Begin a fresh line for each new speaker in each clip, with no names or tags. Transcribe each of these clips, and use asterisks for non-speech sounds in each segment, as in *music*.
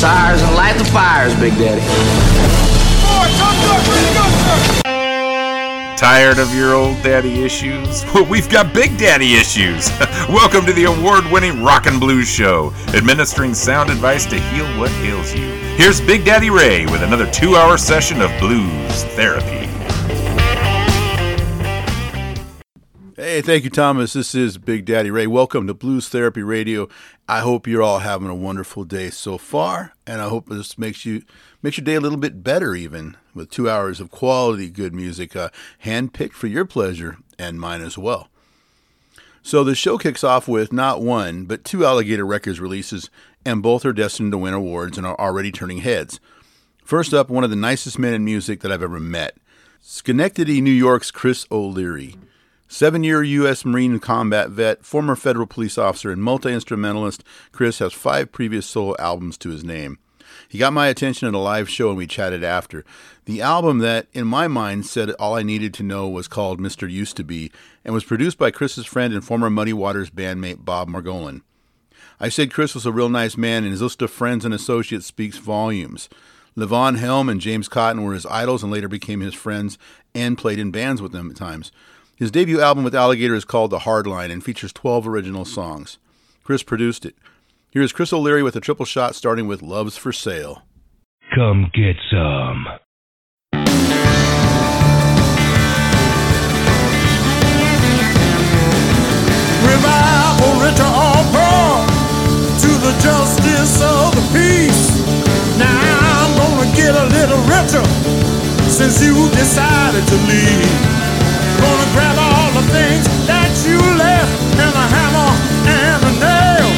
tires and light the fires, Big Daddy.
Tired of your old daddy issues? *laughs* Well, we've got big daddy issues. *laughs* Welcome to the award winning Rock and Blues Show, administering sound advice to heal what ails you. Here's Big Daddy Ray with another two hour session of blues therapy.
Hey, thank you, Thomas. This is Big Daddy Ray. Welcome to Blues Therapy Radio. I hope you're all having a wonderful day so far, and I hope this makes you makes your day a little bit better, even with two hours of quality good music, uh, handpicked for your pleasure and mine as well. So the show kicks off with not one but two Alligator Records releases, and both are destined to win awards and are already turning heads. First up, one of the nicest men in music that I've ever met, Schenectady, New York's Chris O'Leary. Seven year U.S. Marine combat vet, former federal police officer, and multi instrumentalist, Chris has five previous solo albums to his name. He got my attention at a live show and we chatted after. The album that, in my mind, said all I needed to know was called Mr. Used to Be and was produced by Chris's friend and former Muddy Waters bandmate Bob Margolin. I said Chris was a real nice man and his list of friends and associates speaks volumes. Levon Helm and James Cotton were his idols and later became his friends and played in bands with them at times. His debut album with Alligator is called The Hard Line and features 12 original songs. Chris produced it. Here is Chris O'Leary with a triple shot starting with Love's for Sale.
Come get some.
Revival, rich or poor, to the justice of the peace. Now I'm gonna get a little richer since you decided to leave. Gonna grab all the things that you left and a hammer and a nail.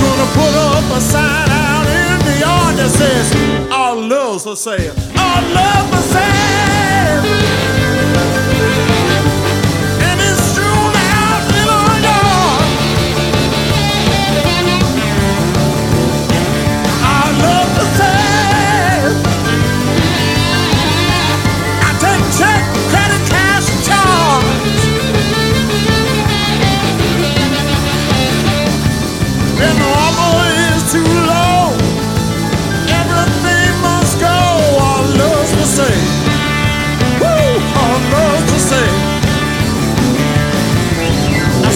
Gonna put up a sign out in the yard that says, Our love's for sale. Our love for sale.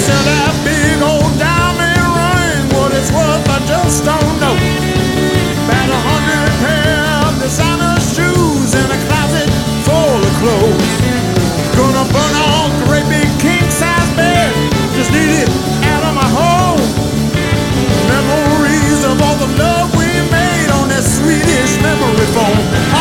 sell that big old diamond ring. What it's worth, I just don't know. A hundred pair of designer shoes a closet full of clothes. Gonna burn all big king size. Just need it out of my home. Memories of all the love we made on that Swedish memory
phone.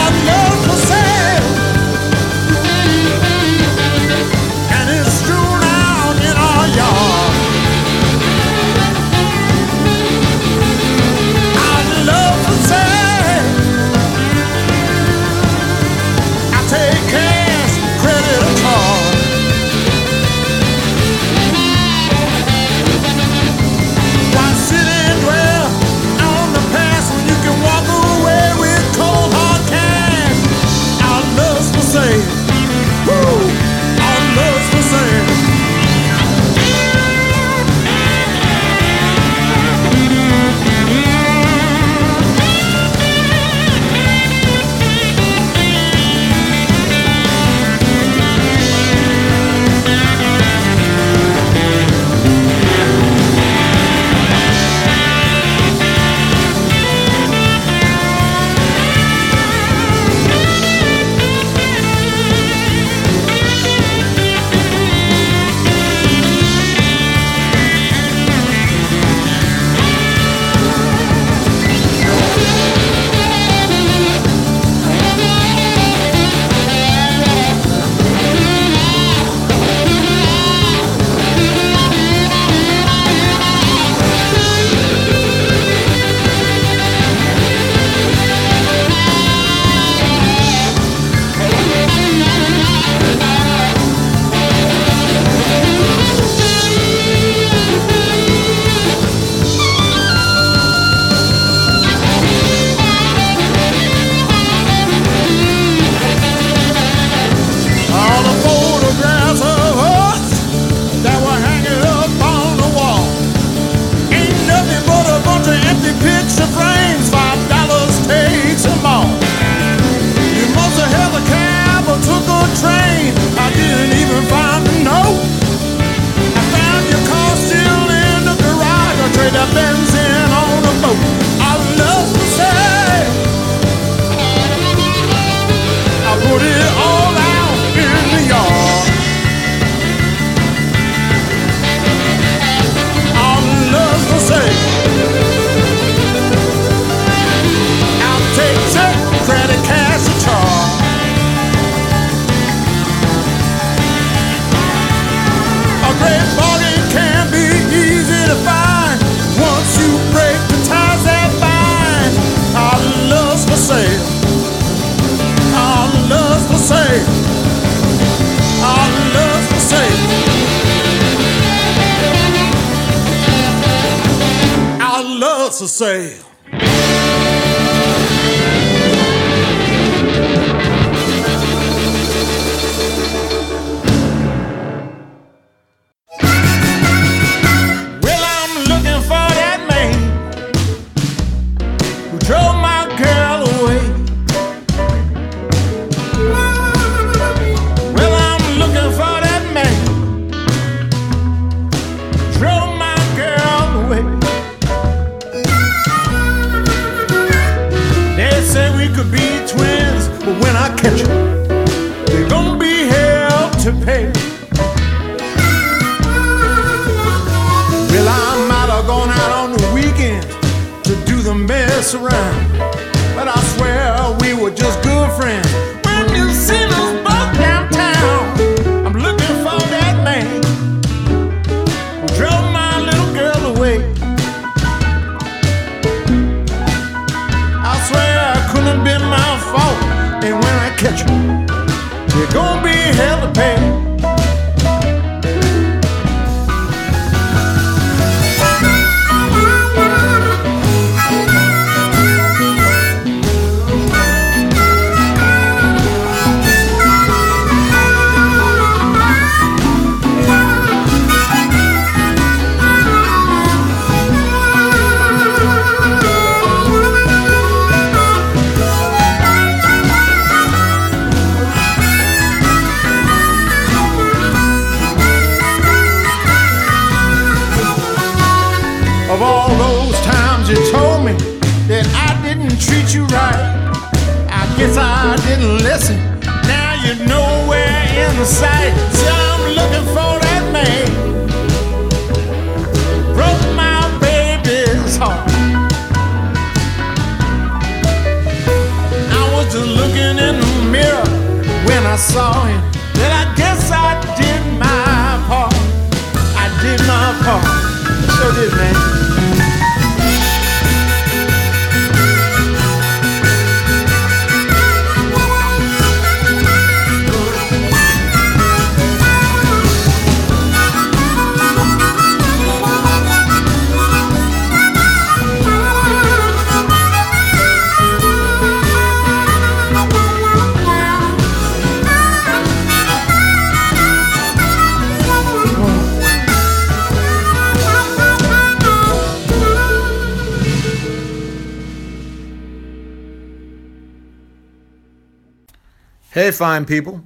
fine people.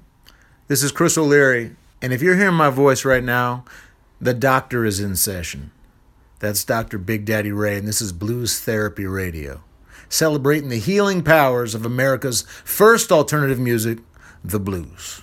This is Chris O'Leary. And if you're hearing my voice right now, the doctor is in session. That's Dr. Big Daddy Ray, and this is Blues Therapy Radio, celebrating the healing powers of America's first alternative music, the blues.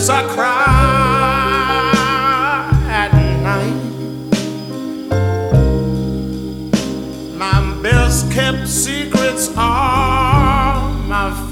as I cry at night. My best kept secrets are my.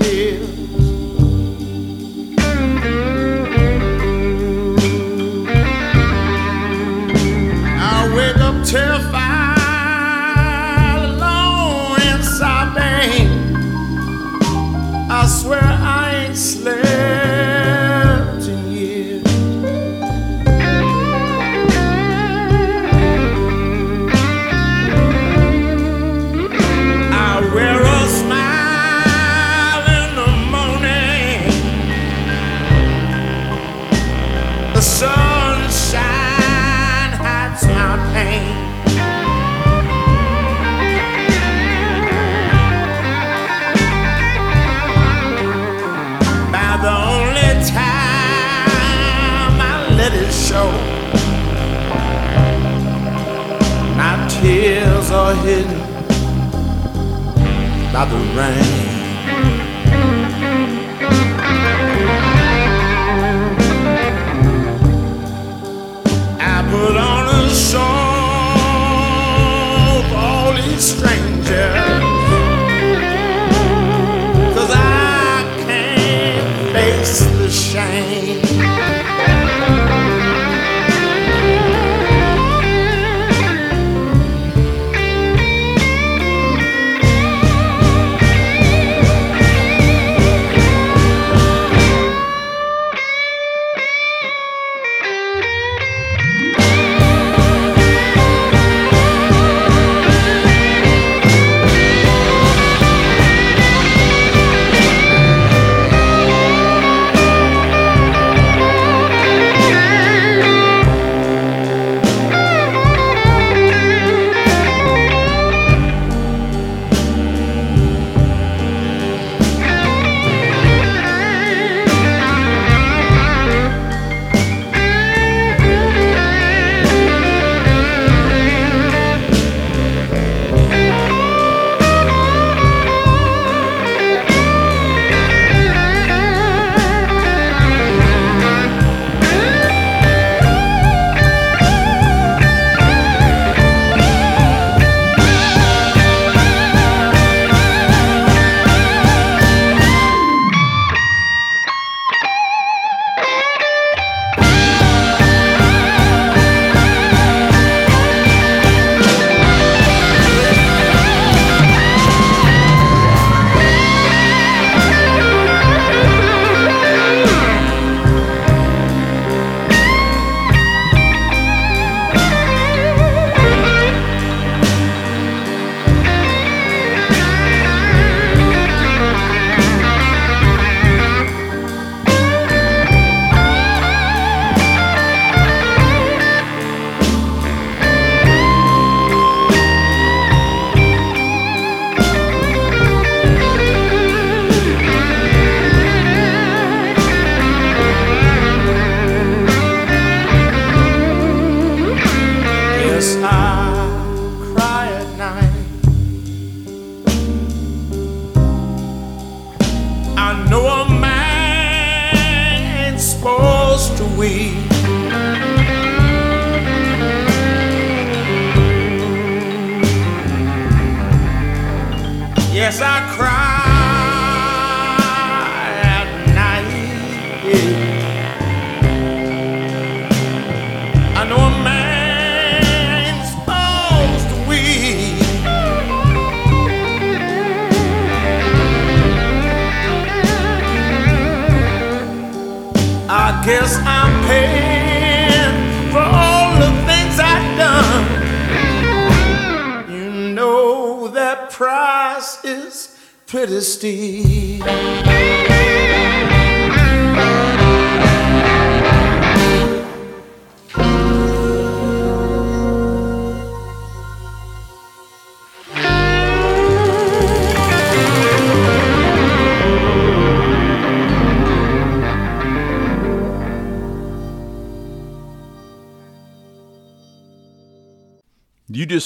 hidden by the rain.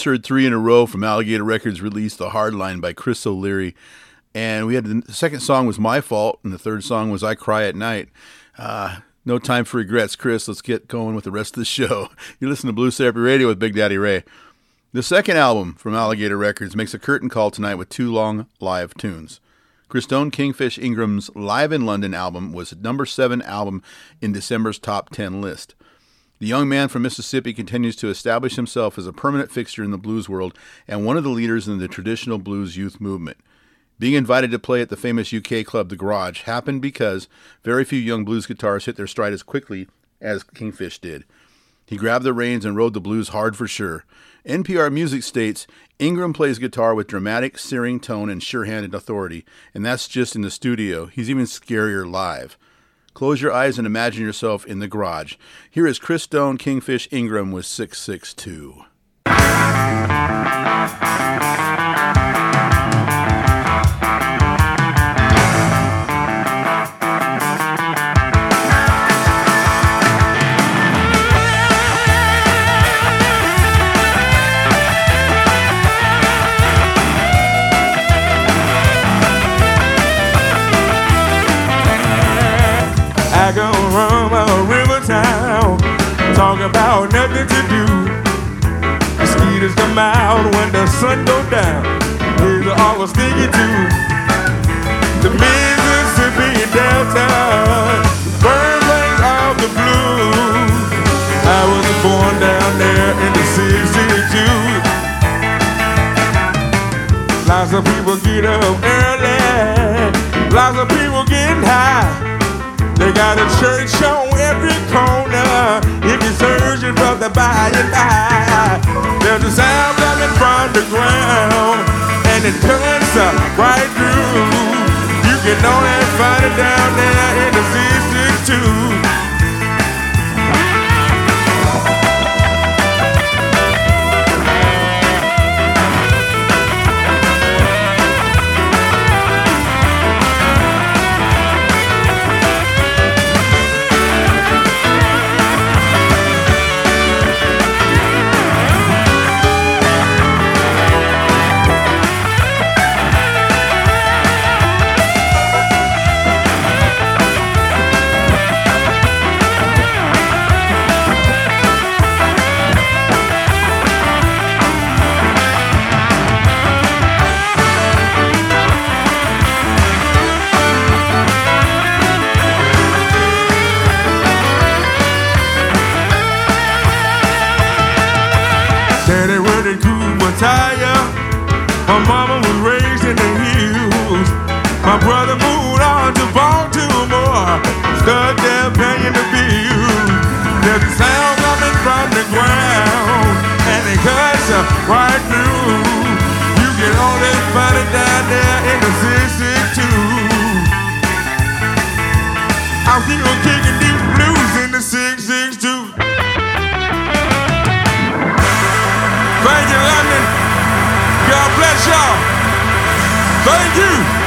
Just heard three in a row from Alligator Records release The Hardline by Chris O'Leary. And we had the second song was My Fault, and the third song was I Cry at Night. Uh, no time for regrets, Chris. Let's get going with the rest of the show. *laughs* You listen to Blues Therapy Radio with Big Daddy Ray. The second album from Alligator Records makes a curtain call tonight with two long live tunes. Christone Kingfish Ingram's Live in London album was number seven album in December's top 10 list. The young man from Mississippi continues to establish himself as a permanent fixture in the blues world and one of the leaders in the traditional blues youth movement. Being invited to play at the famous UK club The Garage happened because very few young blues guitarists hit their stride as quickly as Kingfish did. He grabbed the reins and rode the blues hard for sure. NPR Music states Ingram plays guitar with dramatic, searing tone and sure handed authority, and that's just in the studio. He's even scarier live. Close your eyes and imagine yourself in the garage. Here is Christone Kingfish Ingram with 662.
To do. Mosquitoes come out when the sun goes down. Here's all was thinking too. The Mississippi Delta, of the. I was born down there in the 62. Lots of people get up early. Lots of people getting high. They got a church on every corner. If you're searching for the by and by, there's a sound coming from the ground, and it cuts uh, right through. You can only find it down there in the C62. You.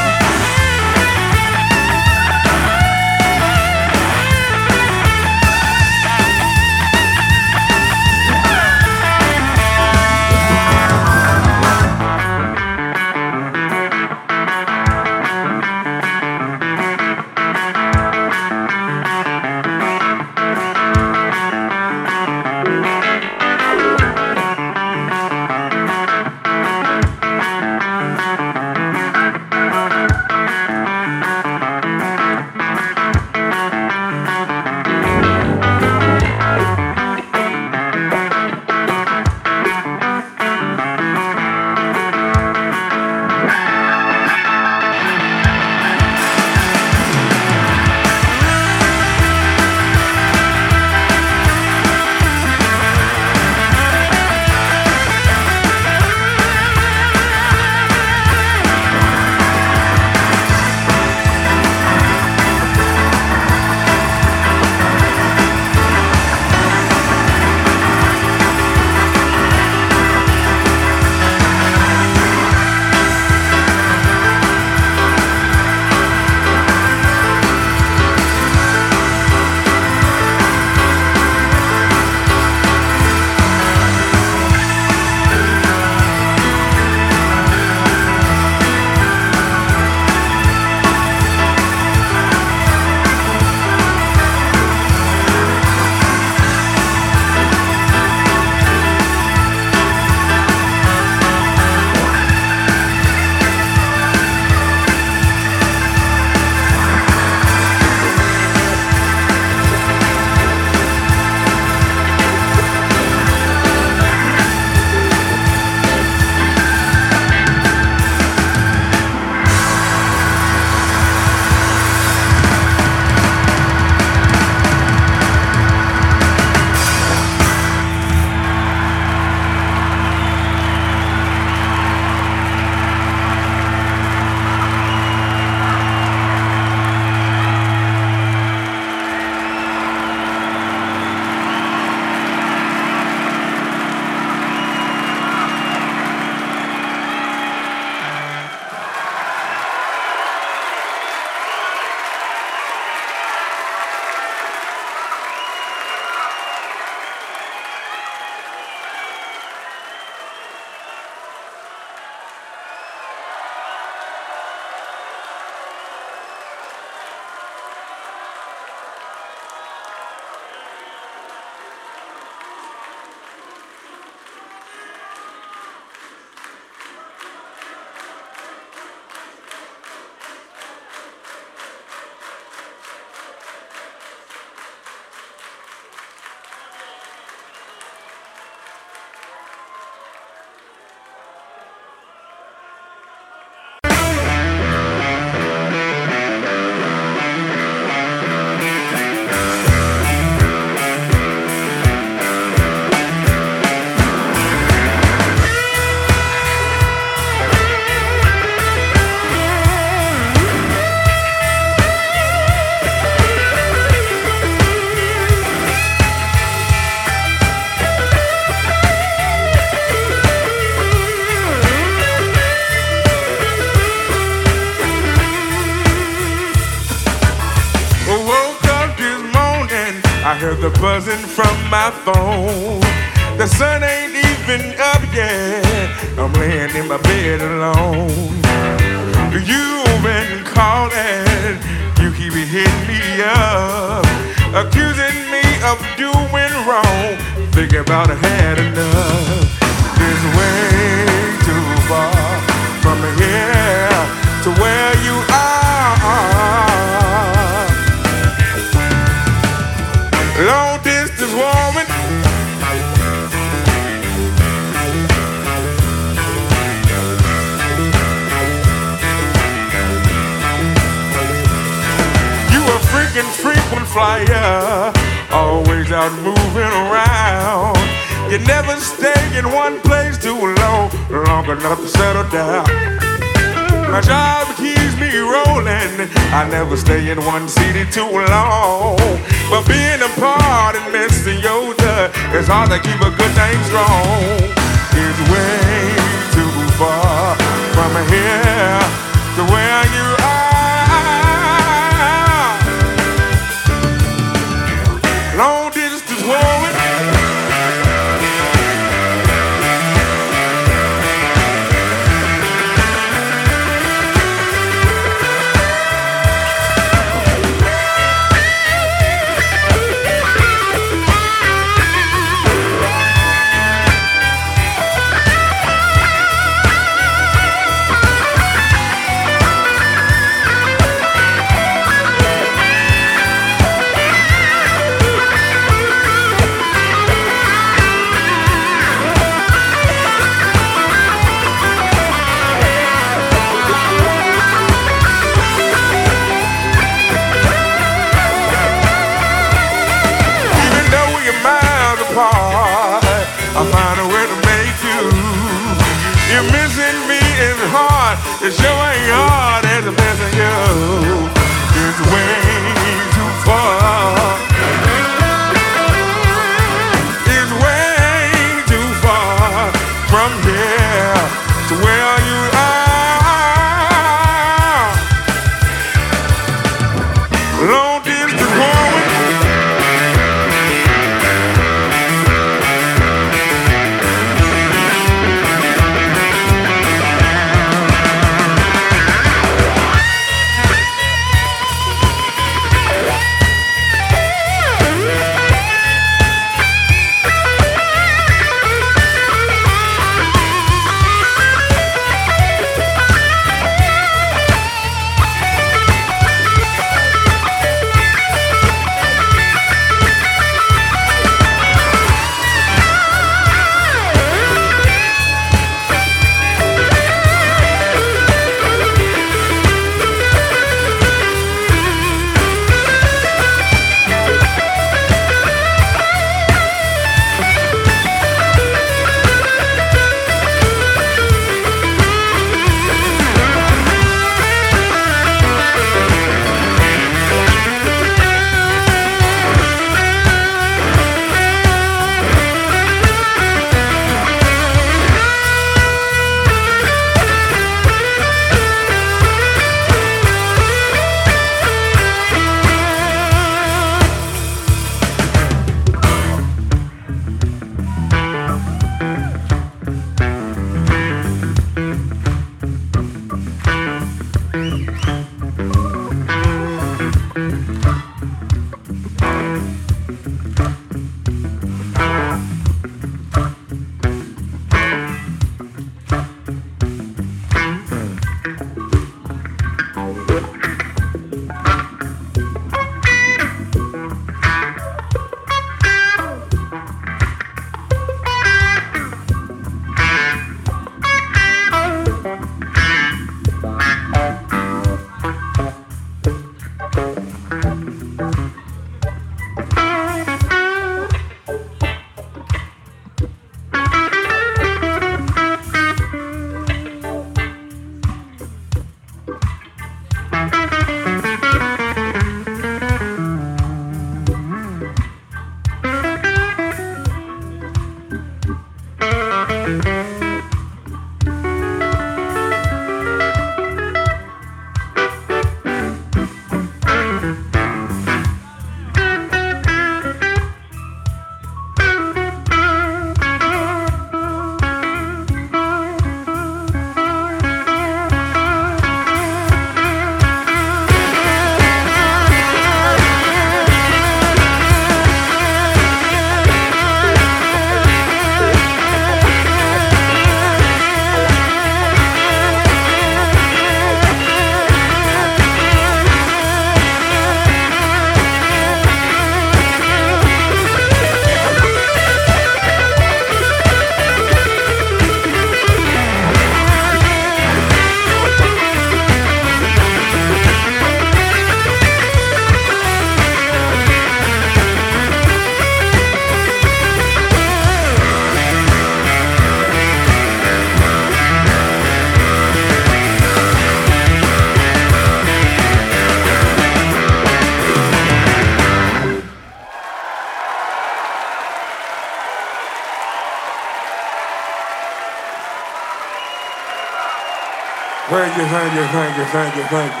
Thank you, thank you, thank you, thank you, thank you.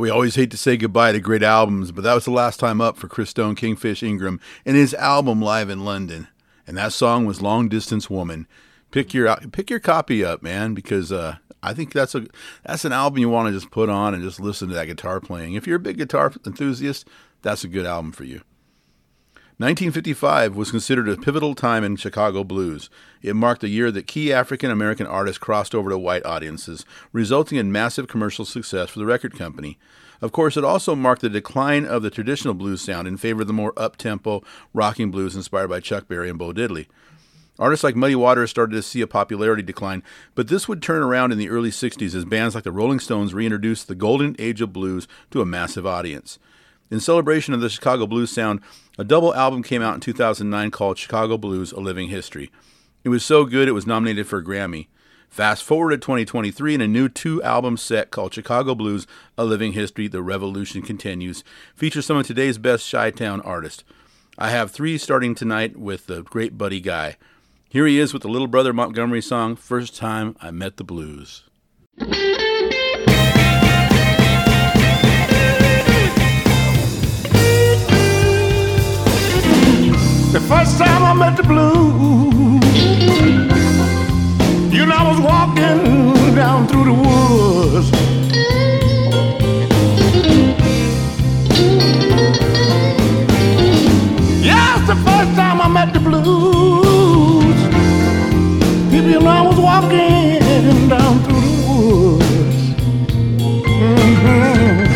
We always hate to say goodbye to great albums, but that was the last time up for Christone Kingfish Ingram and his album live in London. And that song was Long Distance Woman. Pick your pick your copy up, man, because uh, I think that's a that's an album you want to just put on and just listen to that guitar playing. If you're a big guitar enthusiast, that's a good album for you. 1955 was considered a pivotal time in Chicago blues. It marked the year that key African American artists crossed over to white audiences, resulting in massive commercial success for the record company. Of course, it also marked the decline of the traditional blues sound in favor of the more up-tempo, rocking blues inspired by Chuck Berry and Bo Diddley. Artists like Muddy Waters started to see a popularity decline, but this would turn around in the early 60s as bands like the Rolling Stones reintroduced the golden age of blues to a massive audience. In celebration of the Chicago blues sound, a double album came out in 2009 called Chicago Blues A Living History. It was so good it was nominated for a Grammy. Fast forward to 2023 and a new two album set called Chicago Blues A Living History The Revolution Continues features some of today's best Chi Town artists. I have three starting tonight with the great Buddy Guy. Here he is with the Little Brother Montgomery song, First Time I Met the Blues.
The first time I met the blues, you know, I was walking down through the woods. Yes, the first time I met the blues, know, I was walking down through the woods. Mhm.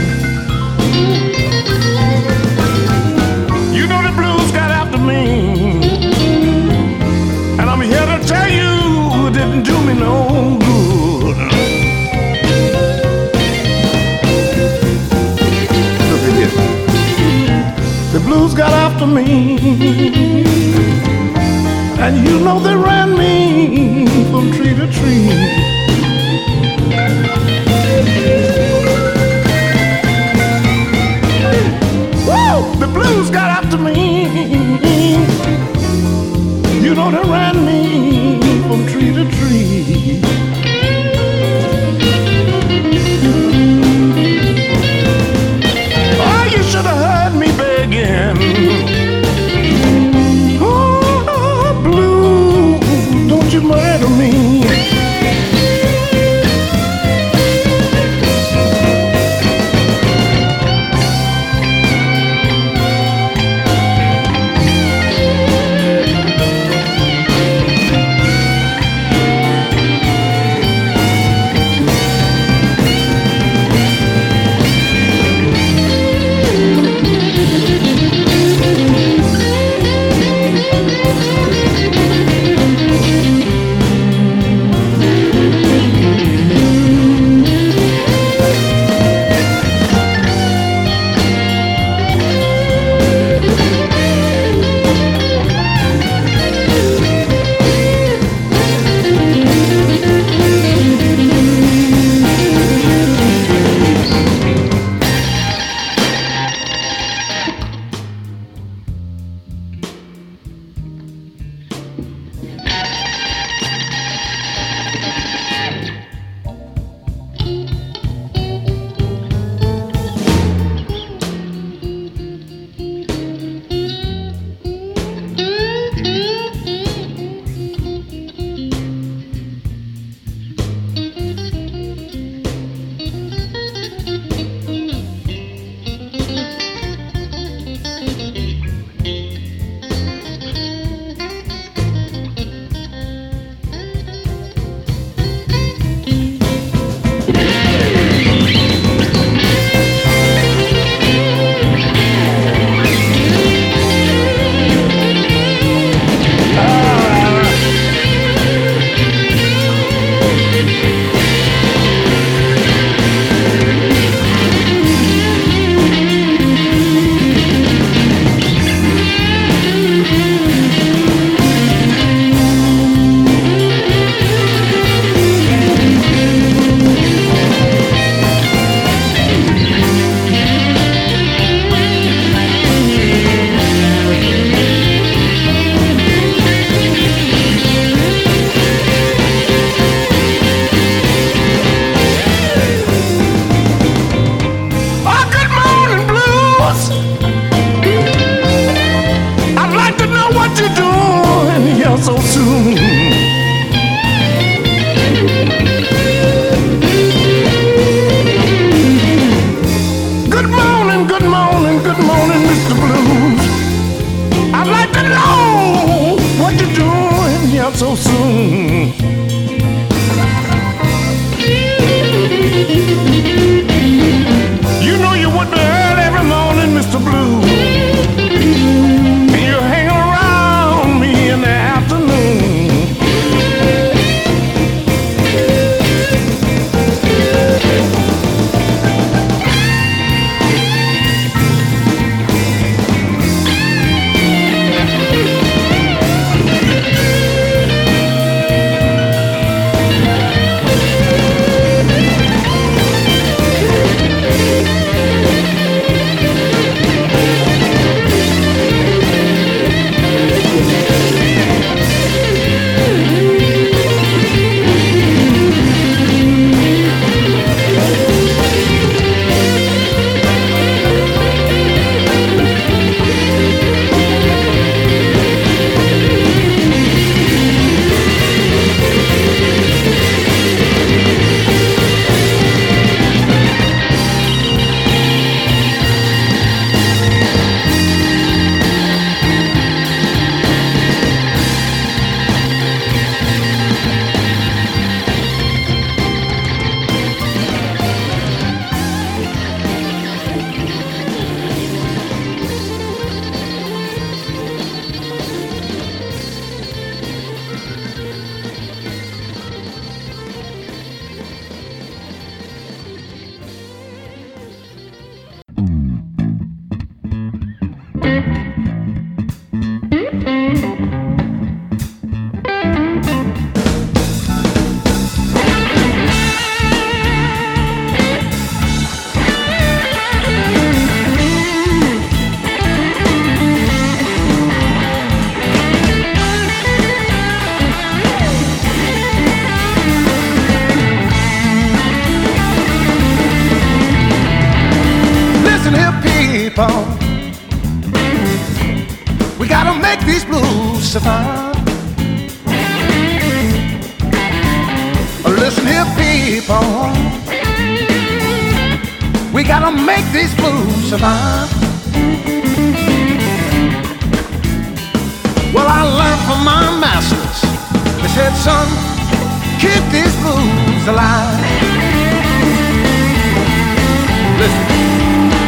You know the blues got after me. And I'm here to tell you it didn't do me no good. Look at here. The blues got after me. Know they ran me from tree to tree. The blues got after me. You know they ran me from tree to tree. you murder me?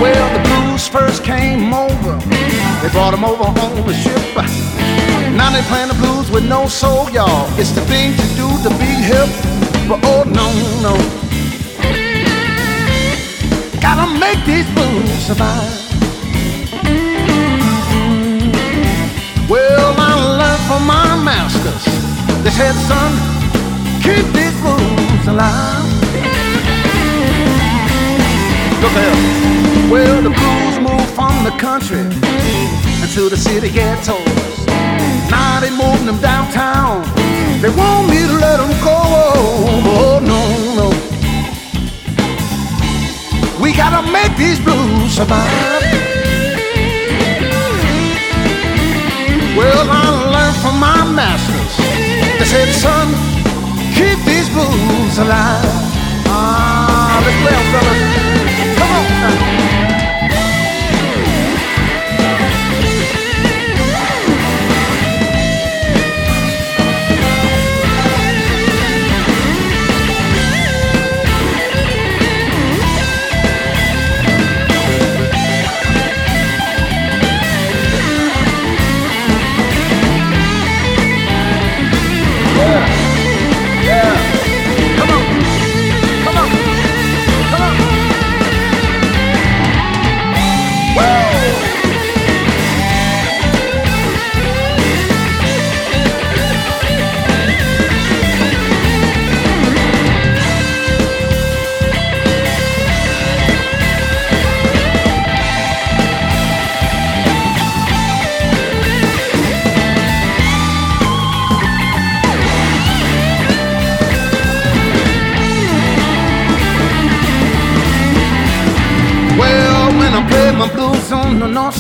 Well, the blues first came over. They brought them over on the ship. Now they playing the blues with no soul, y'all. It's the thing to do to be hip. But oh no, no. Gotta make these blues survive. Well, I learned from my masters. They said, son, keep these blues alive. Look here. Well, the blues moved from the country into the city ghettos. Now they moving them downtown. They want me to let them go. Oh, no, no. We gotta make these blues survive. Well, I learned from my masters. They said, son, keep these blues alive. Ah, let's play fellas.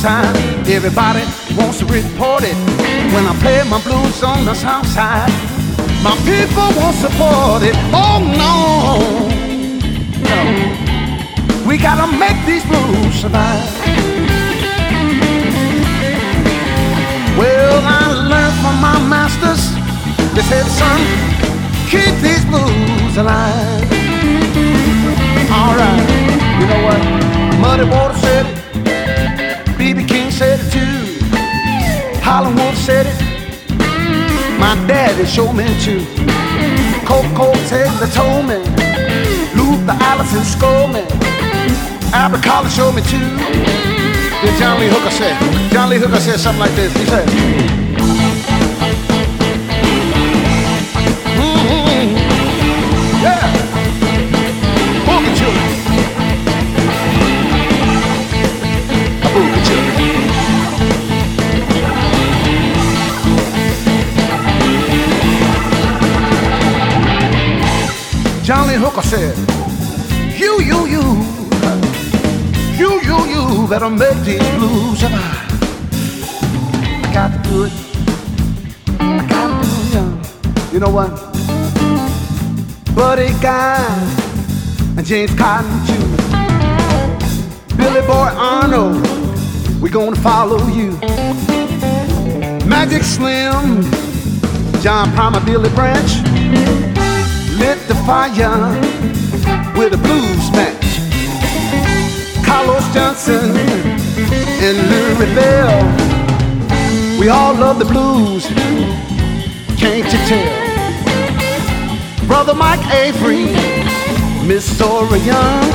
Side, everybody wants to report it. When I play my blues on the south side, my people won't support it. Oh no, no. We gotta make these blues survive. Well, I learned from my masters. They said, son, keep these blues alive. All right, you know what? Muddy Water said Howlin' Wolf said it. My daddy showed me too. Koko Taylor told me. Luther Allison scored me. Albert Collins showed me too. Then John Lee Hooker said. John Lee Hooker said something like this. He said. Hooker said, You, you, you, you, you, you better make these blues survive. I got to do it. I got to do it. You know what? Buddy Guy and James Cotton too. Billy Boy Arnold, we gonna follow you. Magic Slim, John Primer, Billy Branch, fire with a blues match. Carlos Johnson and Lurrie Bell, we all love the blues, can't you tell? Brother Mike Avery, Miss Zora Young,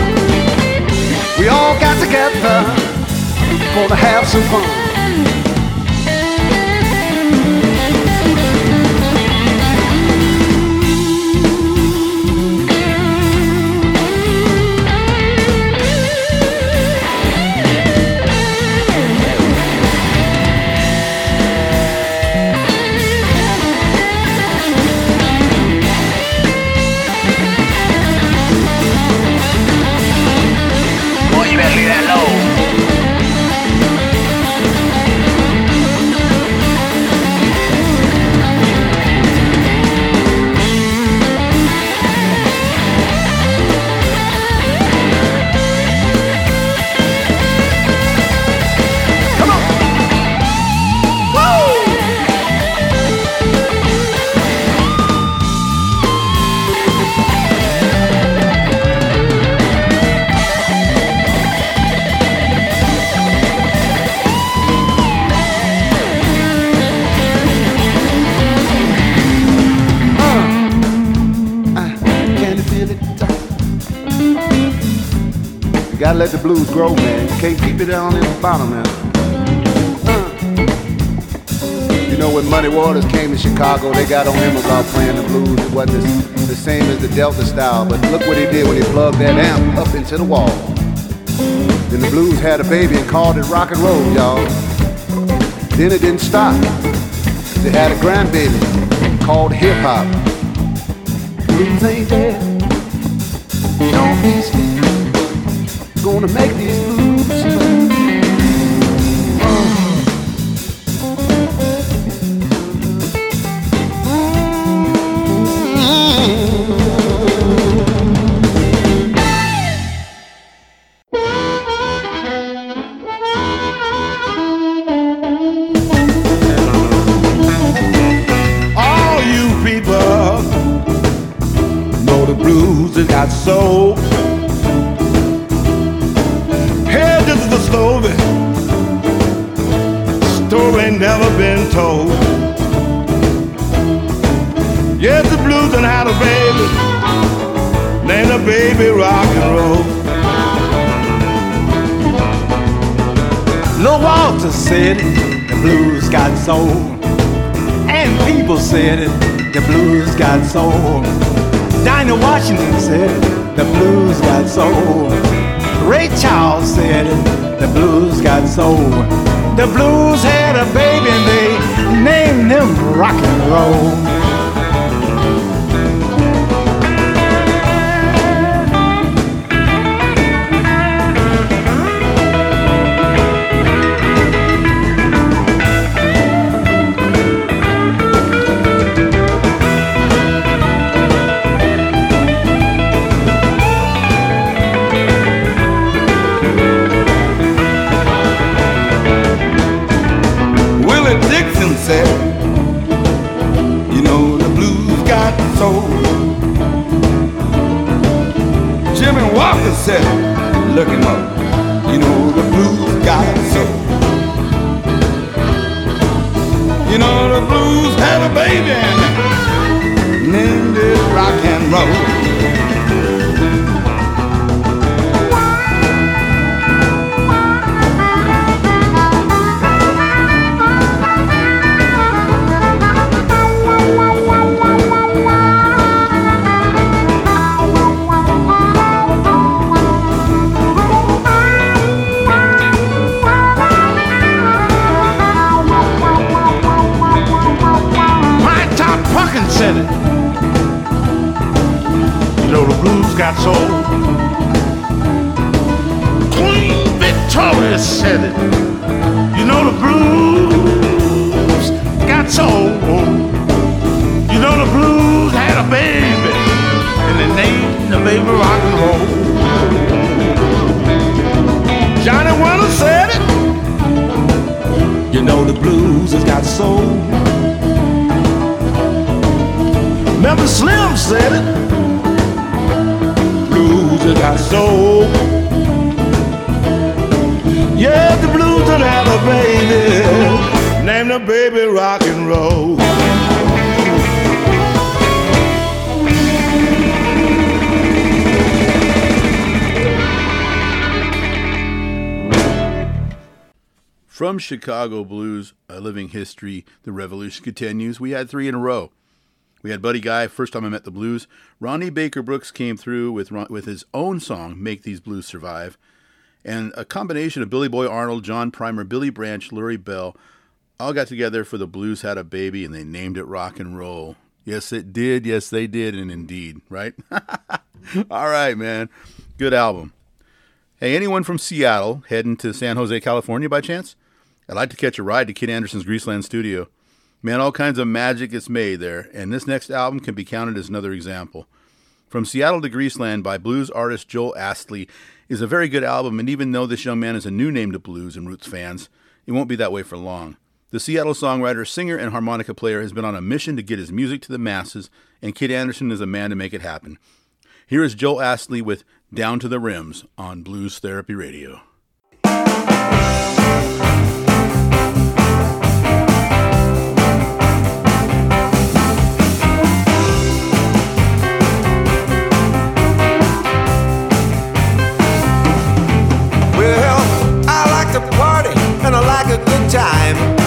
we all got together gonna have some fun. Let the blues grow, man. You can't keep it down in the bottom, man. You know, when Muddy Waters came to Chicago, they got on him about playing the blues. It wasn't the, the same as the Delta style, but look what he did when he plugged that amp up into the wall. Then the blues had a baby and called it rock and roll, y'all. Then it didn't stop. They had a grandbaby called hip hop. Blues ain't dead. Don't be scared. Gonna make these
soul. The blues Jimmy Walker said, Look him up. You know, the blues got soul. You know, the blues had a baby and named it rock and roll.
Got soul. Queen Victoria said it. You know the blues got soul. You know the blues had a baby, and they named the baby rock and roll. Johnny Winter said it. You know the blues has got soul. Memphis Slim said it. Blues has got soul. Yeah, the blues had a baby. The baby rock and roll.
From Chicago Blues, a living history, the revolution continues. We had three in a row. We had Buddy Guy, first time I met the blues. Ronnie Baker Brooks came through with with his own song, Make These Blues Survive. And a combination of Billy Boy Arnold, John Primer, Billy Branch, Lurrie Bell all got together for The Blues Had a Baby and they named it rock and roll. Yes, it did. Yes, they did. And indeed, right? *laughs* all right, man. Good album. Hey, anyone from Seattle heading to San Jose, California by chance? I'd like to catch a ride to Kid Anderson's Greaseland studio. Man, all kinds of magic is made there, and this next album can be counted as another example. From Seattle to Greaseland by blues artist Joel Astley is a very good album, and even though this young man is a new name to blues and roots fans, it won't be that way for long. The Seattle songwriter, singer, and harmonica player has been on a mission to get his music to the masses, and Kid Anderson is a man to make it happen. Here is Joel Astley with Down to the Rims on Blues Therapy Radio.
time.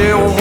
Well, one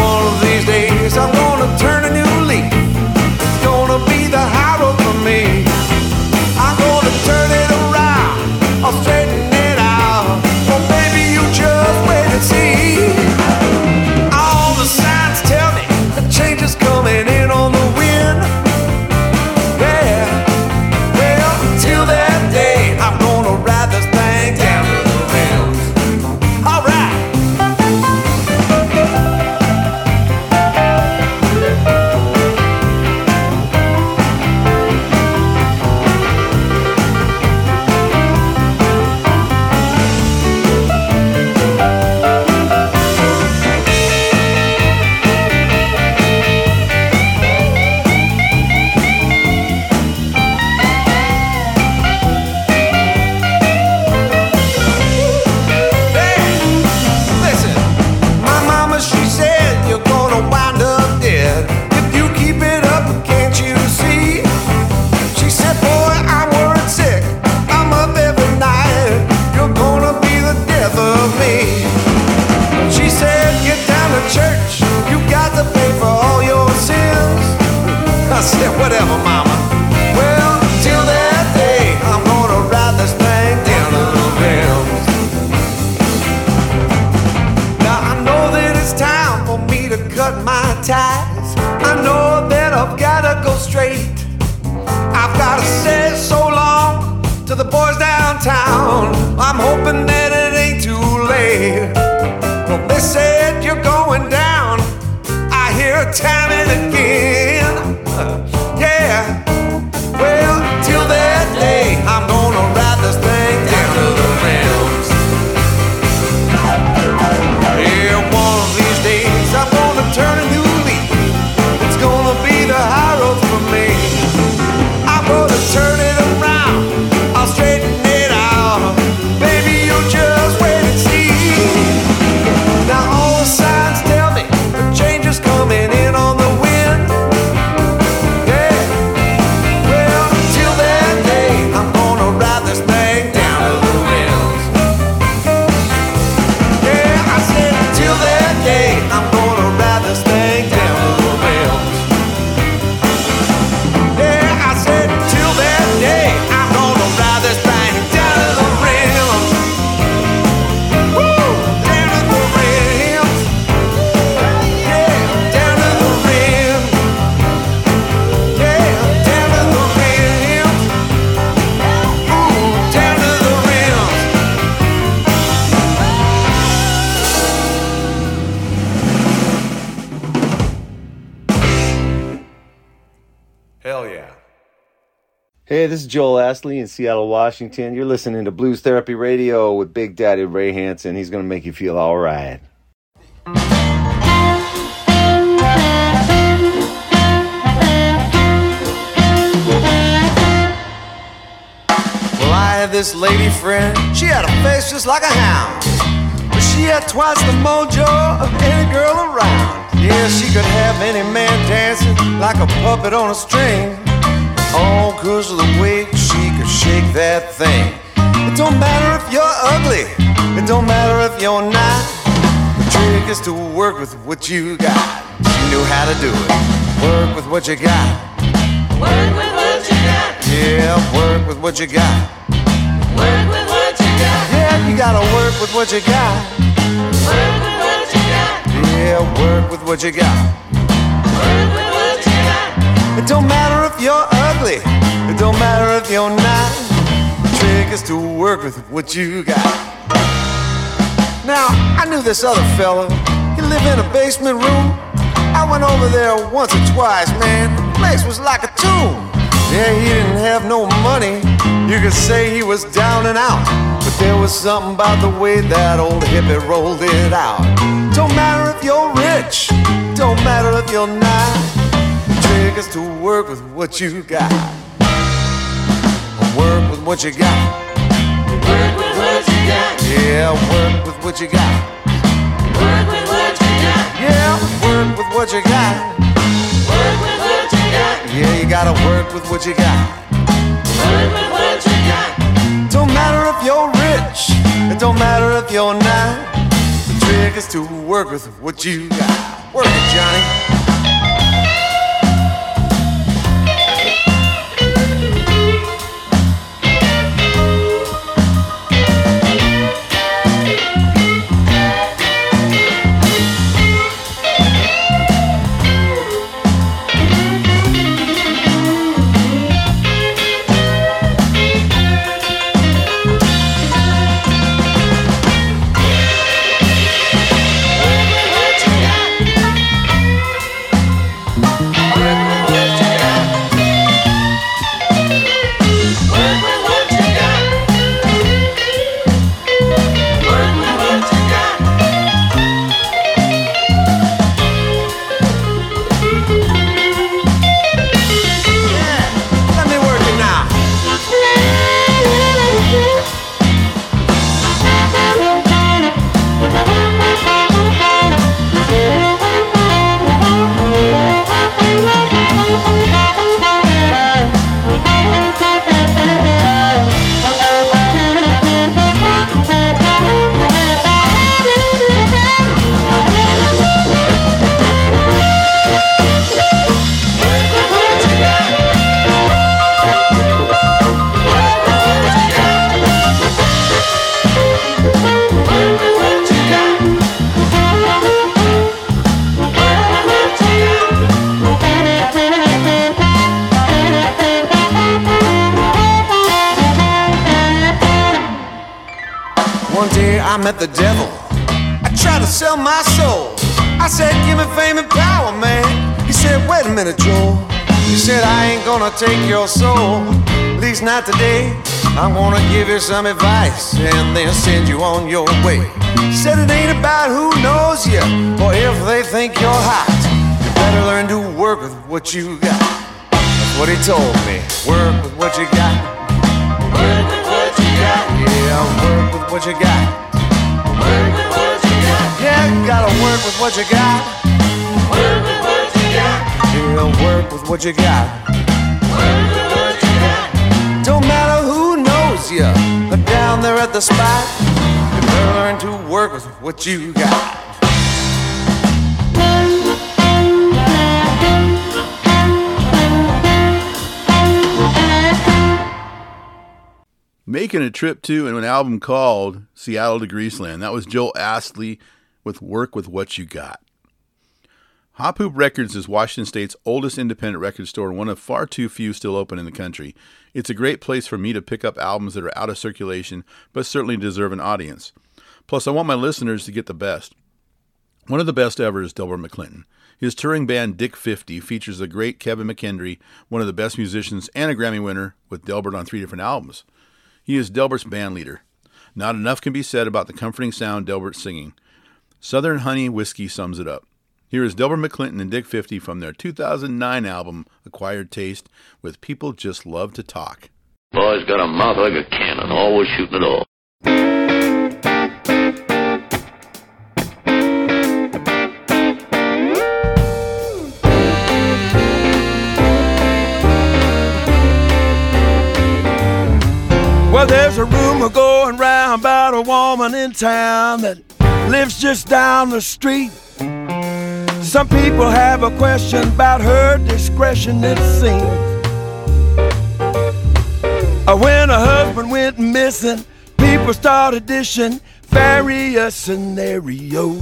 Seattle, Washington. You're listening to Blues Therapy Radio with Big Daddy Ray Hansen. He's going to make you feel all right.
Well, I had this lady friend. She had a face just like a hound. But she had twice the mojo of any girl around. Yeah, she could have any man dancing like a puppet on a string. All cause of the way shake that thing. It don't matter if you're ugly. It don't matter if you're not. The trick is to work with what you got. She knew how to do it. Work with what you got.
Work with what you got.
Yeah, work with what you got.
Work with what you got.
Yeah, you gotta work with what you got.
Work with what you got.
Yeah, work with what you got.
Work with what you got.
It don't matter if you're ugly. It don't matter if you're not. The trick is to work with what you got. Now, I knew this other fella. He lived in a basement room. I went over there once or twice, man. The place was like a tomb. Yeah, he didn't have no money. You could say he was down and out. But there was something about the way that old hippie rolled it out. Don't matter if you're rich, don't matter if you're not. The trick is to work with what you got. Work with what you got.
Work with what you got.
Yeah, work with what you got.
Work with what you got.
Yeah, work with what you got.
Work with what you got.
Yeah, you gotta work with what you got.
Work with what you got.
Don't matter if you're rich, it don't matter if you're not. The trick
is to work with what you got. Work it, Johnny. Met the devil. I tried to sell my soul. I said, Give me fame and power, man. He said, Wait a minute, Joel. He said, I ain't gonna take your soul. At least not today. I'm gonna give you some advice and then send you on your way. Said, It ain't about who knows you or if they think you're hot. You better learn to work with what you got. That's what he told me. Work with what you got. Work with what you got. Yeah, work with what you got. Got. Yeah, gotta work with what you got. Work with what you got. Yeah, work with what you got. Work with what you got. Don't matter who knows you, but down there at the spot, you better learn to work with what you got.
Making a trip to and an album called Seattle to Greaseland. That was Joel Astley with Work with What You Got. Hop Hoop Records is Washington State's oldest independent record store one of far too few still open in the country. It's a great place for me to pick up albums that are out of circulation but certainly deserve an audience. Plus, I want my listeners to get the best. One of the best ever is Delbert McClinton. His touring band Dick50 features the great Kevin McKendree, one of the best musicians and a Grammy winner, with Delbert on three different albums. He is Delbert's band leader. Not enough can be said about the comforting sound Delbert's singing. Southern Honey Whiskey sums it up. Here is Delbert McClinton and Dick50 from their 2009 album, Acquired Taste, with People Just Love to Talk.
Boy's got a mouth like a cannon, always shooting it all.
Well, there's a rumor going round about a woman in town that lives just down the street. Some people have a question about her discretion, it seems. Uh, When her husband went missing, people started dishing various scenarios.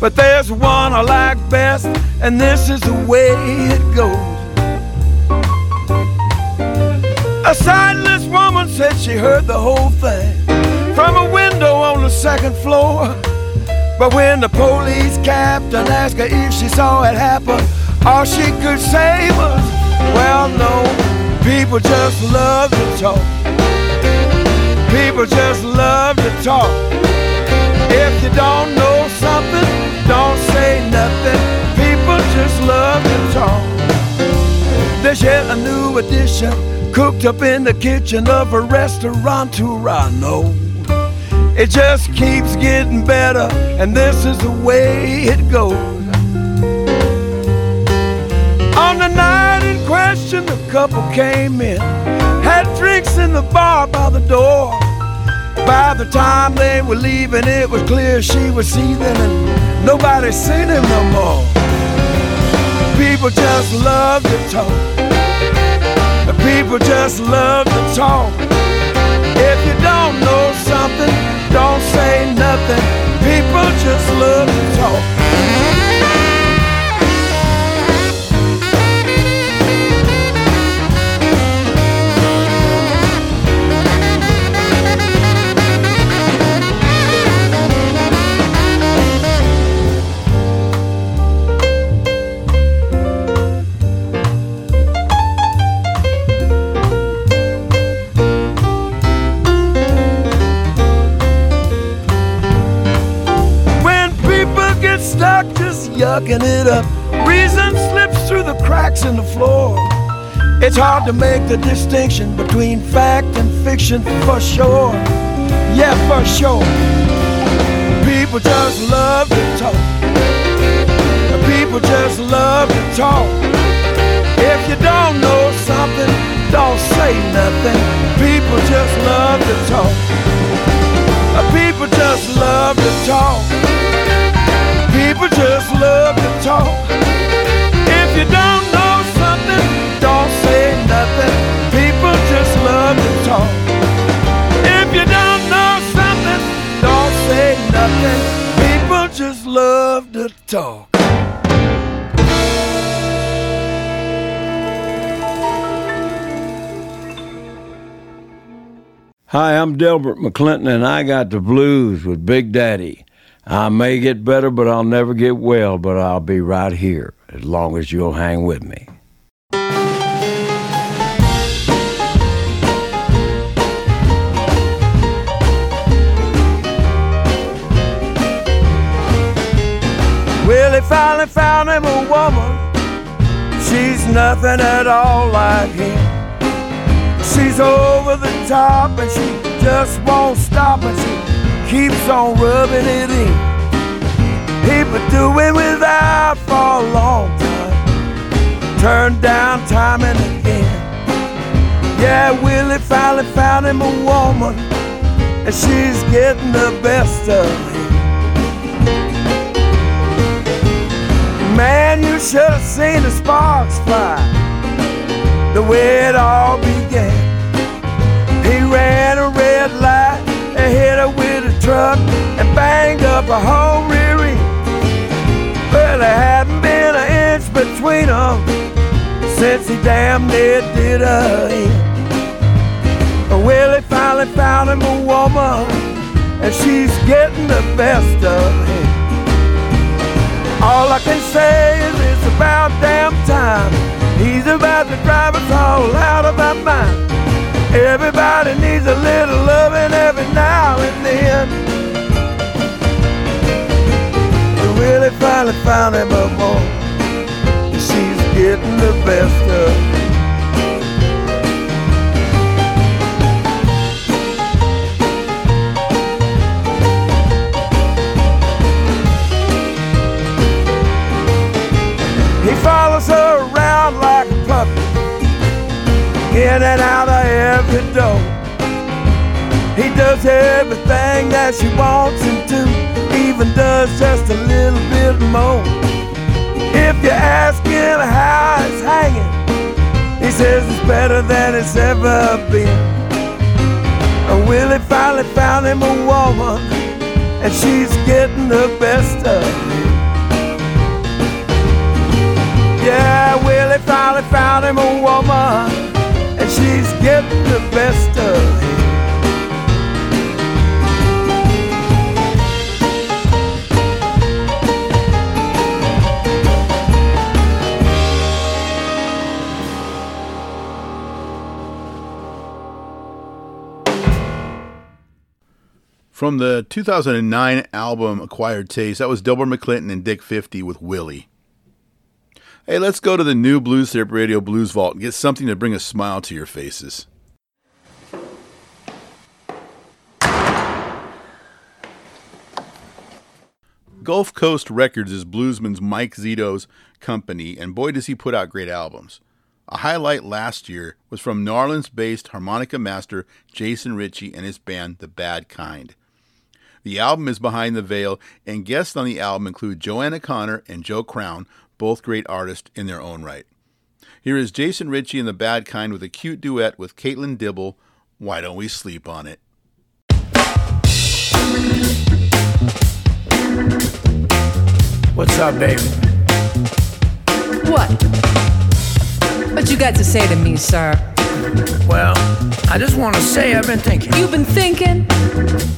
But there's one I like best, and this is the way it goes. A sightless woman said she heard the whole thing from a window on the second floor. But when the police captain asked her if she saw it happen, all she could say was, Well, no, people just love to talk. People just love to talk. If you don't know something, don't say nothing. People just love to talk. There's yet a new addition cooked up in the kitchen of a restaurant I know. Oh, it just keeps getting better, and this is the way it goes. On the night in question, the couple came in, had drinks in the bar by the door. By the time they were leaving, it was clear she was seething and nobody seen him no more. People just love to talk. People just love to talk. If you don't know something, don't say nothing. People just love to talk. Yucking it up, reason slips through the cracks in the floor. It's hard to make the distinction between fact and fiction for sure. Yeah, for sure. People just love to talk. People just love to talk. If you don't know something, don't say nothing. People just love to talk. People just love to talk.
I'm Delbert McClinton, and I got the blues with Big Daddy. I may get better, but I'll never get well, but I'll be right here as long as you'll hang with me.
Well, he finally found him a woman. She's nothing at all like him. She's over the top and she just won't stop and she keeps on rubbing it in. Been doing without for a long time. Turned down time and again. Yeah, Willie finally found him a woman and she's getting the best of him. Man, you should have seen the sparks fly the way it all began. Ran a red light and hit her with a truck and banged up a whole rear end. Well, there hadn't been an inch between them since he damn near did her in. Well, he finally found him a woman and she's getting the best of him. All I can say is it's about damn time. He's about to drive us all out of our mind. Everybody needs a little loving every now and then. But Willie finally found him a woman. She's getting the best of. He follows her around like in and out of every door. He does everything that she wants him to, even does just a little bit more. If you ask him how it's hanging, he says it's better than it's ever been. And Willie finally found him a woman, and she's getting the best of him. Yeah, Willie finally found him a woman, and she's getting the best of him.
From the 2009 album Acquired Taste, that was Delbert McClinton and Dick50 with Willie. Hey, let's go to the new Blues Therapy Radio Blues Vault and get something to bring a smile to your faces. Gulf Coast Records is bluesman's Mike Zito's company, and boy, does he put out great albums. A highlight last year was from New Orleans based harmonica master Jason Ricci and his band The Bad Kind. The album is Behind the Veil, and guests on the album include Joanna Connor and Joe Krown, both great artists in their own right. Here is Jason Ricci and The Bad Kind with a cute duet with Caitlin Dibble, Why Don't We Sleep on It?
What's up, baby?
What? What you got to say to me, sir?
Well, I just want to say I've been thinking.
You've been thinking?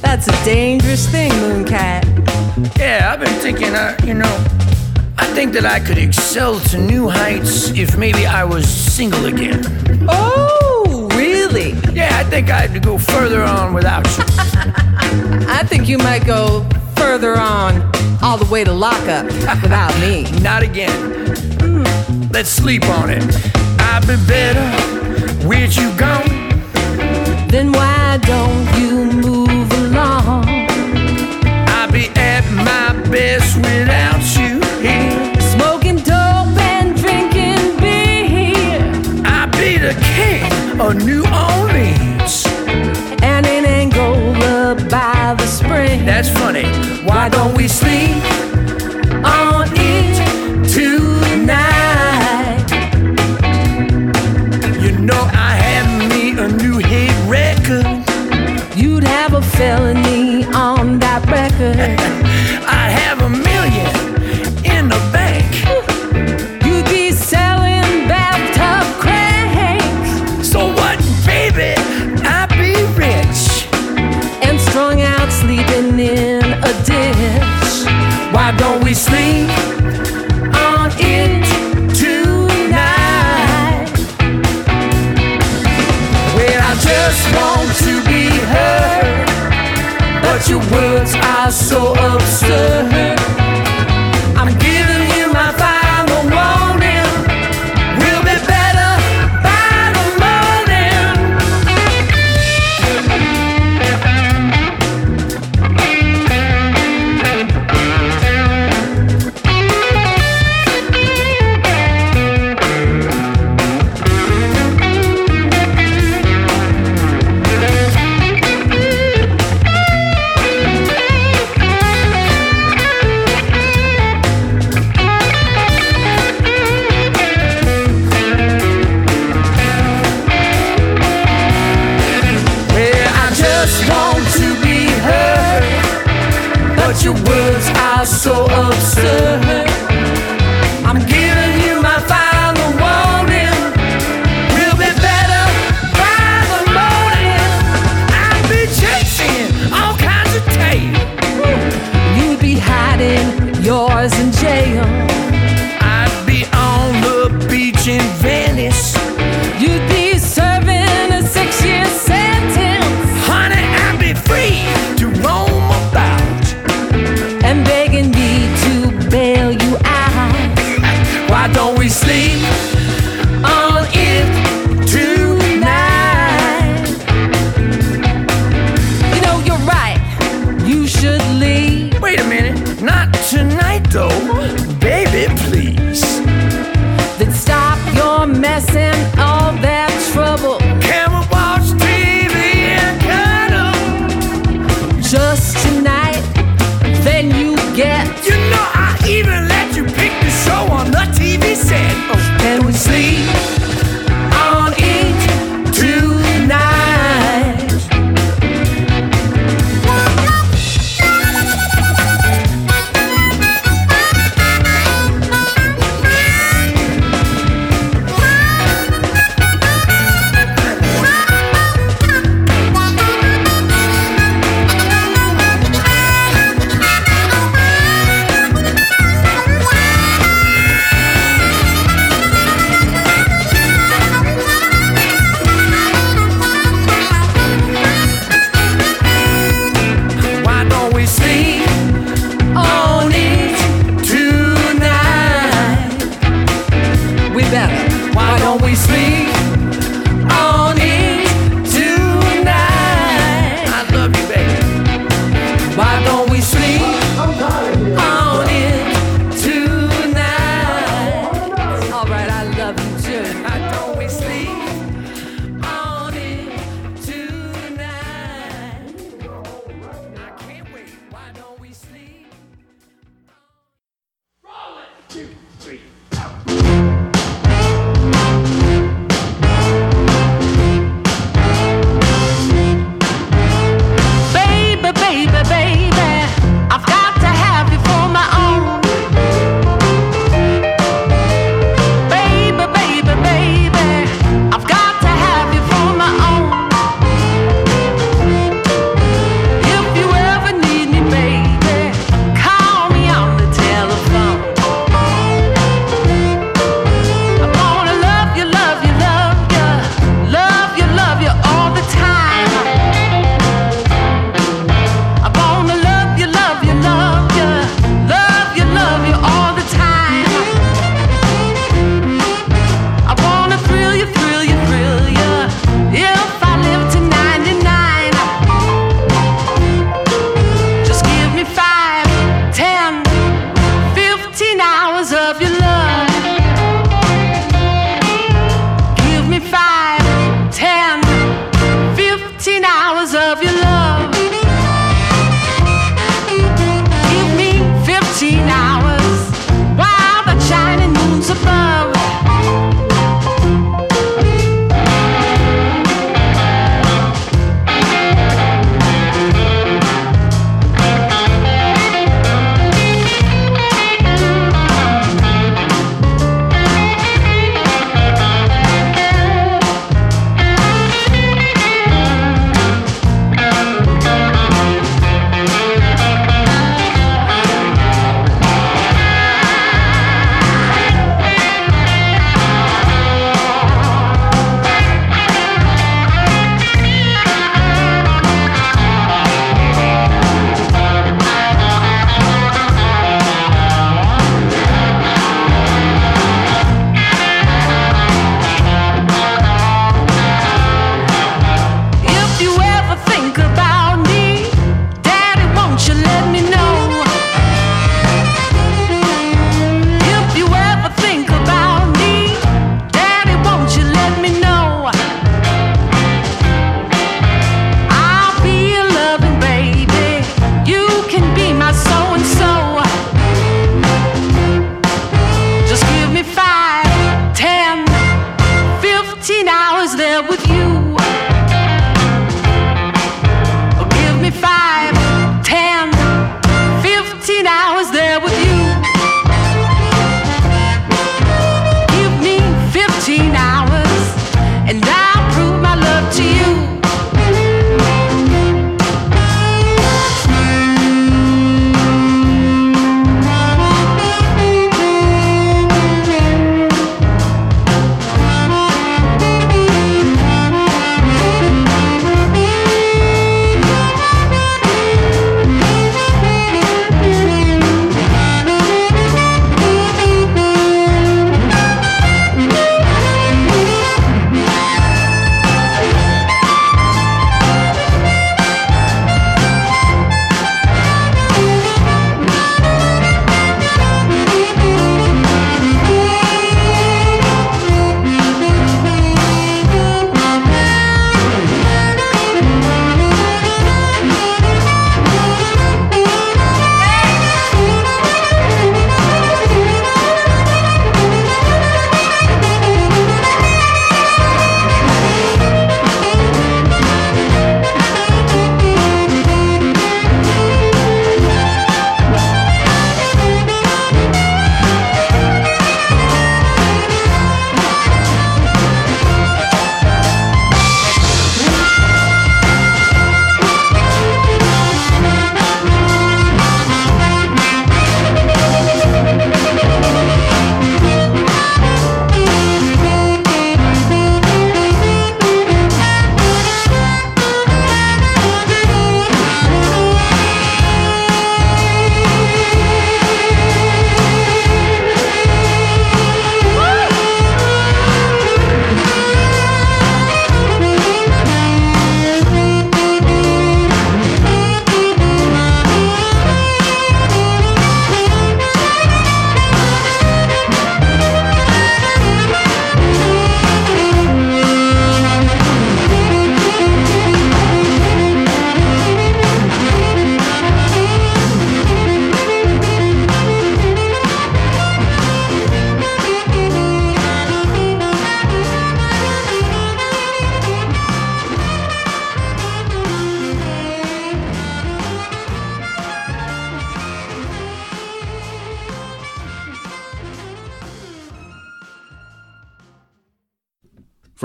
That's a dangerous thing, Mooncat.
Yeah, I've been thinking, uh, you know, I think that I could excel to new heights if maybe I was single again.
Oh, really?
Yeah, I think I'd go further on without you. *laughs*
I think you might go further on all the way to lockup without me. *laughs*
Not again. Let's sleep on it. I'd be better with you go?
Then why don't you move along?
I'll be at my best without you here.
Smoking dope and drinking beer.
I'll be the king of New Orleans.
And in Angola by the spring.
That's funny. Why don't we sleep your words are so absurd.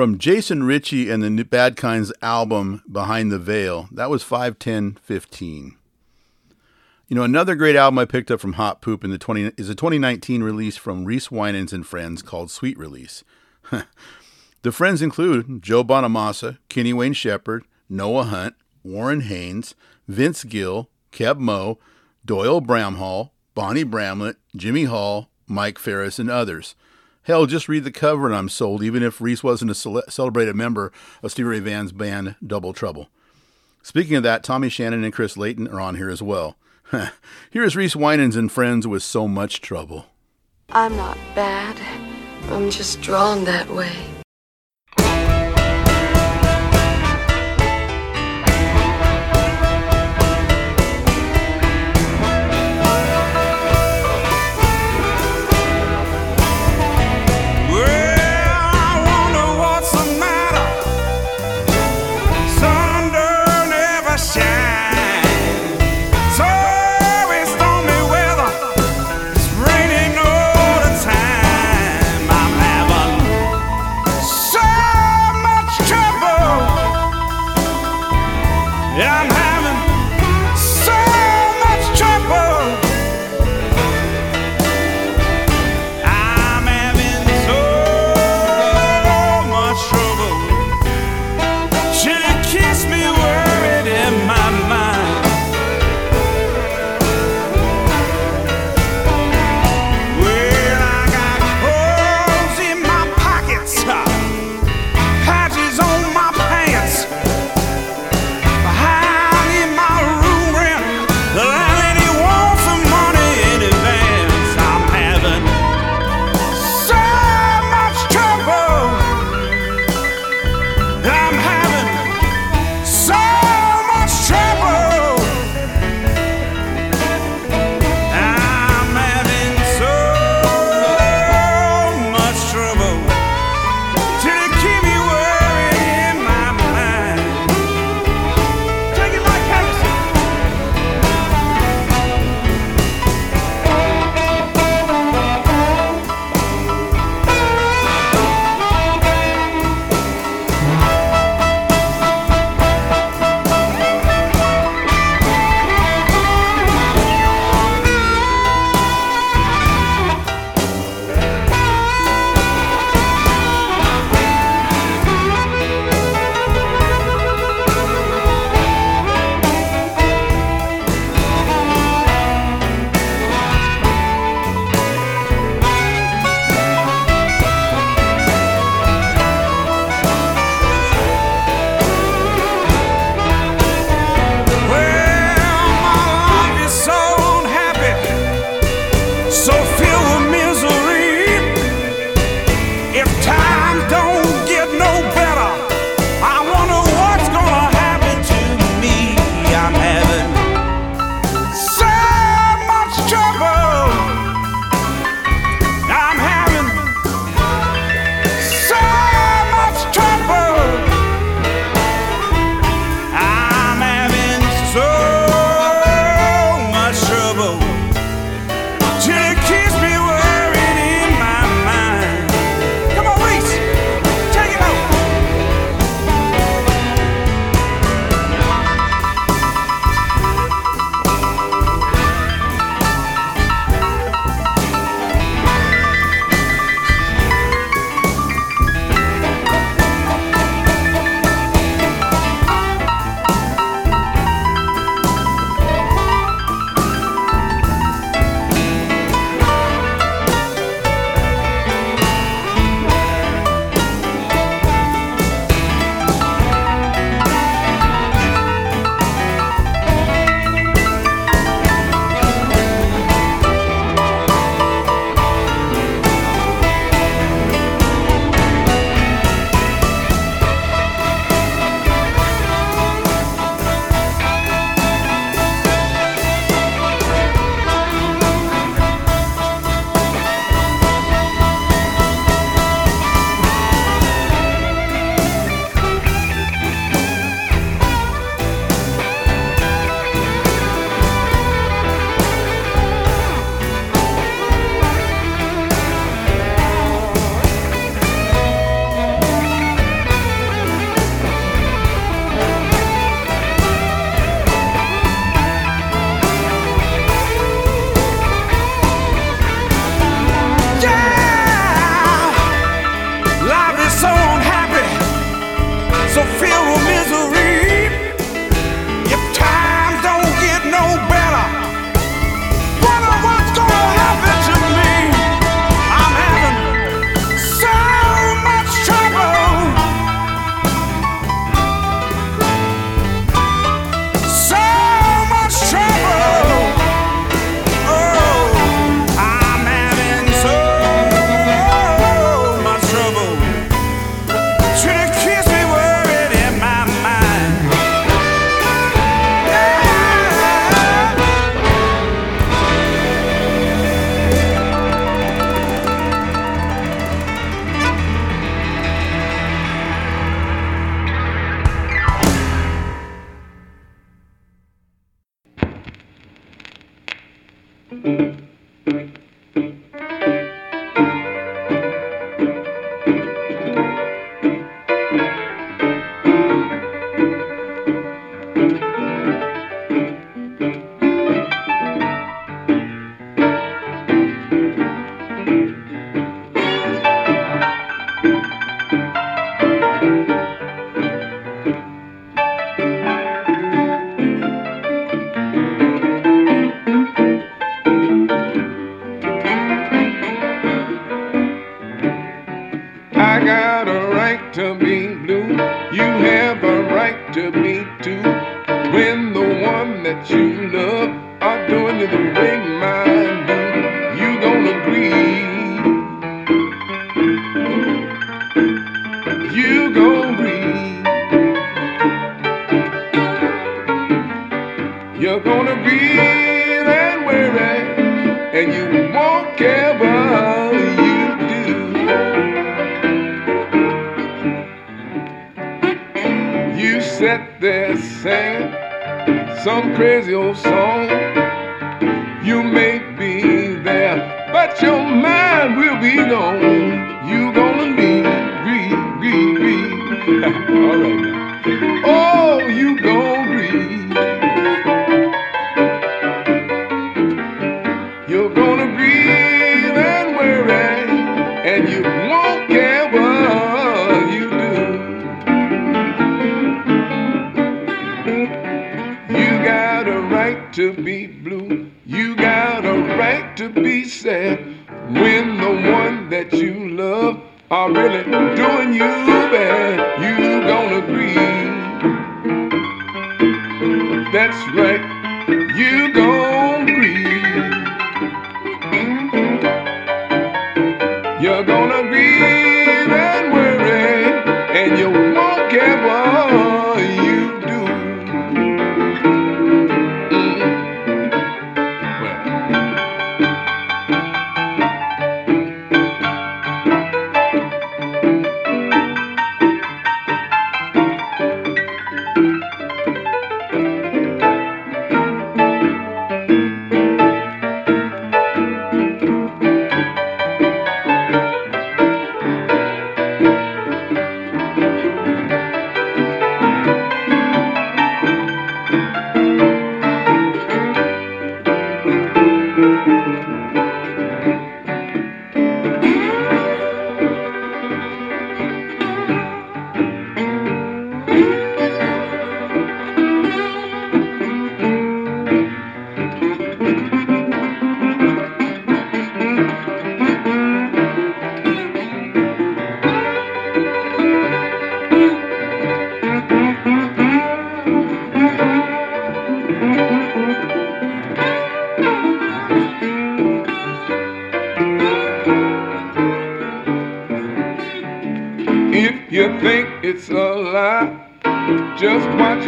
From Jason Ricci and the Bad Kinds album Behind the Veil, that was 51015. You know, another great album I picked up from Hot Poop in the 20 is a 2019 release from Reese Wynans and Friends called Sweet Release. *laughs* the friends include Joe Bonamassa, Kenny Wayne Shepherd, Noah Hunt, Warren Haynes, Vince Gill, Keb Mo, Doyle Bramhall, Bonnie Bramlett, Jimmy Hall, Mike Farris, and others. Hell, just read the cover and I'm sold, even if Reese wasn't a cele- celebrated member of Stevie Ray Vaughan's band Double Trouble. Speaking of that, Tommy Shannon and Chris Layton are on here as well. *laughs* here is Reese Wynans and friends with so much trouble.
I'm not bad. I'm just drawn that way.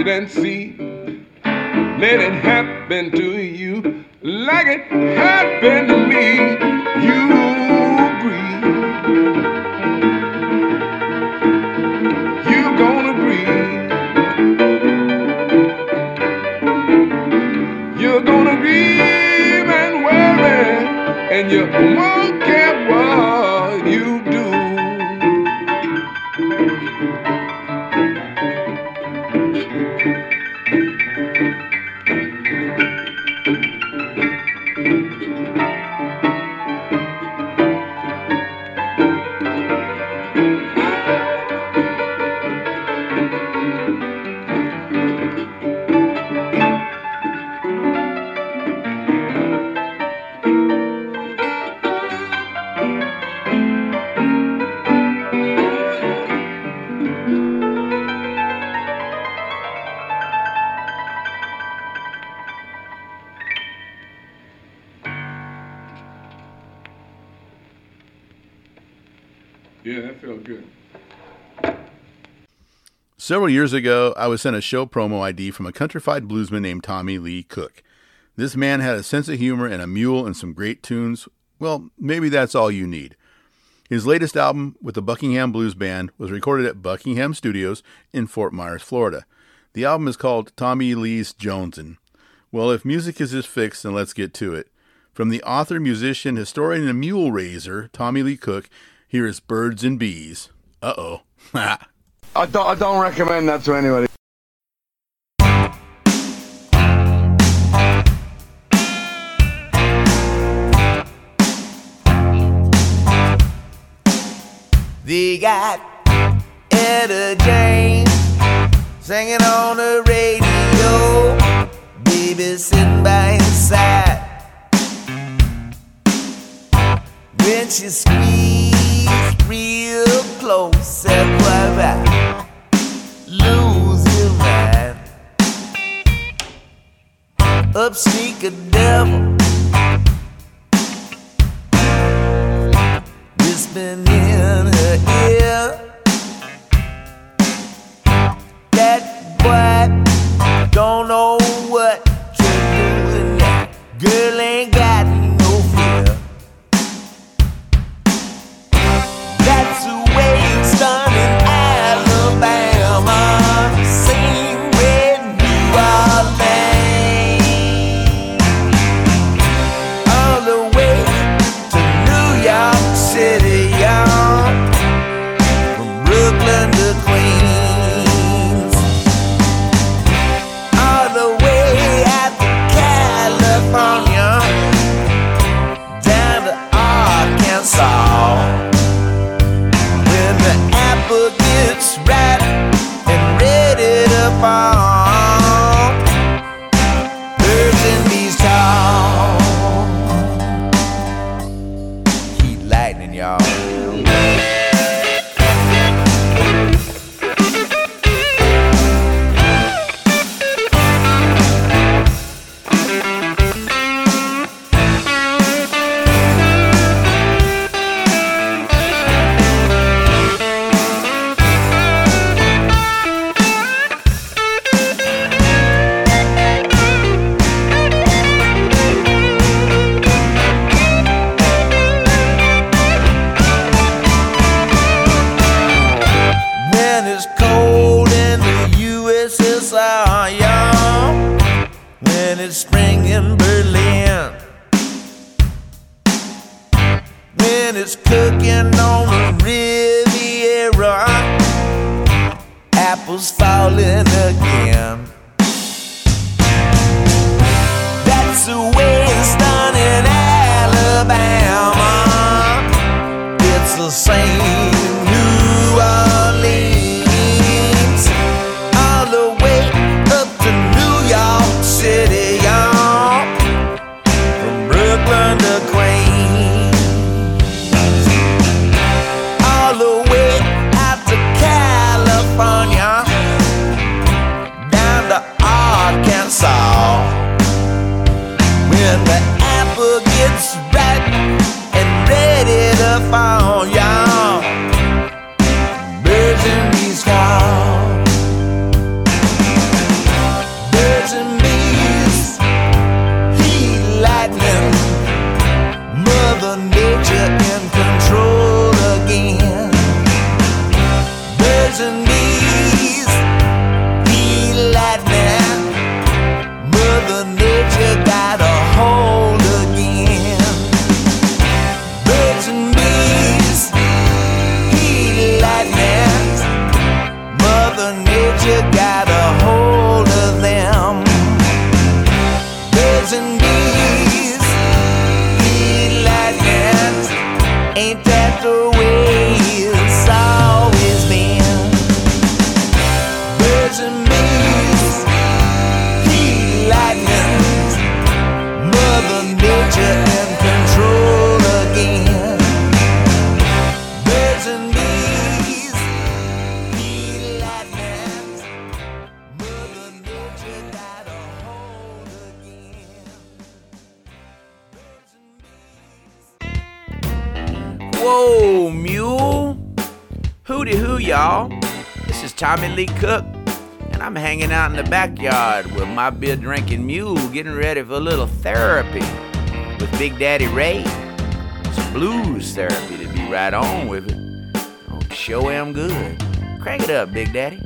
Just
Several years ago, I was sent a show promo ID from a countrified bluesman named Tommy Lee Cook. This man had a sense of humor and a mule and some great tunes. Well, maybe that's all you need. His latest album with the Buckingham Blues Band was recorded at Buckingham Studios in Fort Myers, Florida. The album is called Tommy Lee's Jonesin'. Well, if music is his fix, then let's get to it. From the author, musician, historian, and mule raiser, Tommy Lee Cook, here is Birds and Bees. Uh oh. *laughs*
I don't, I don't recommend that to anybody.
They got Etta James singing on the radio, baby sitting by his side. When she squeezed real close, said, What about losing mind? Up sneak a devil. Whispering in her ear. drinking mule getting ready for a little therapy with Big Daddy Ray. Some blues therapy to be right on with it. Show him good. Crank it up, Big Daddy.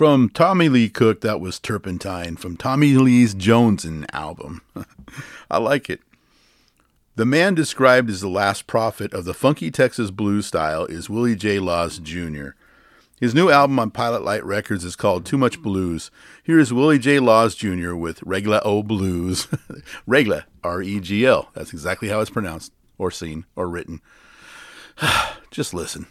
From
Tommy Lee Cook, that was Turpentine from Tommy Lee's Jonesin album. *laughs* I like it. The man described as the last prophet of the funky Texas blues style is Willie J. Laws Jr. His new album on Pilot Light Records is called Too Much Blues. Here is Willie J. Laws Jr. with Regla O Blues. *laughs* Regla, R E G L. That's exactly how it's pronounced, or seen, or written. *sighs* Just listen.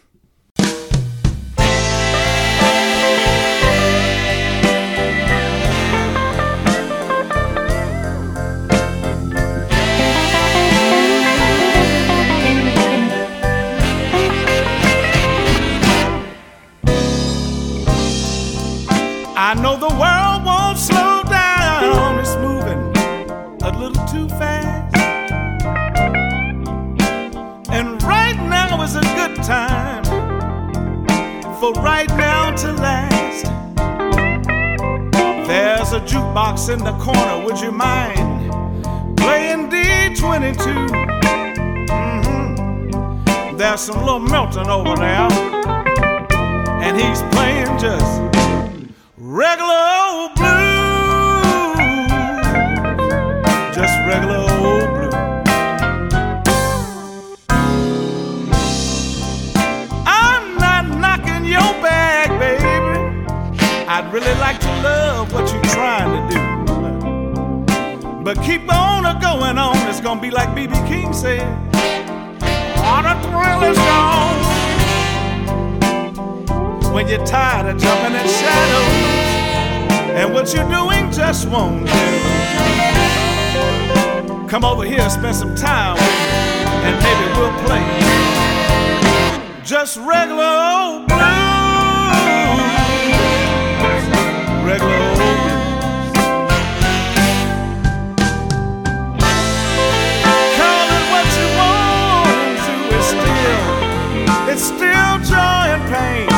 Right now to last. There's a jukebox in the corner, would you mind playing D22? Mm-hmm. There's some Little Milton over there, and he's playing just regular old blues, just regular old blues. I'd really like to love what you're trying to do. But keep on a going on, it's gonna be like B.B. King said. All the thrill is gone when you're tired of jumping in shadows and what you're doing just won't do. Come over here, spend some time with me, and maybe we'll play just regular it's still joy and pain.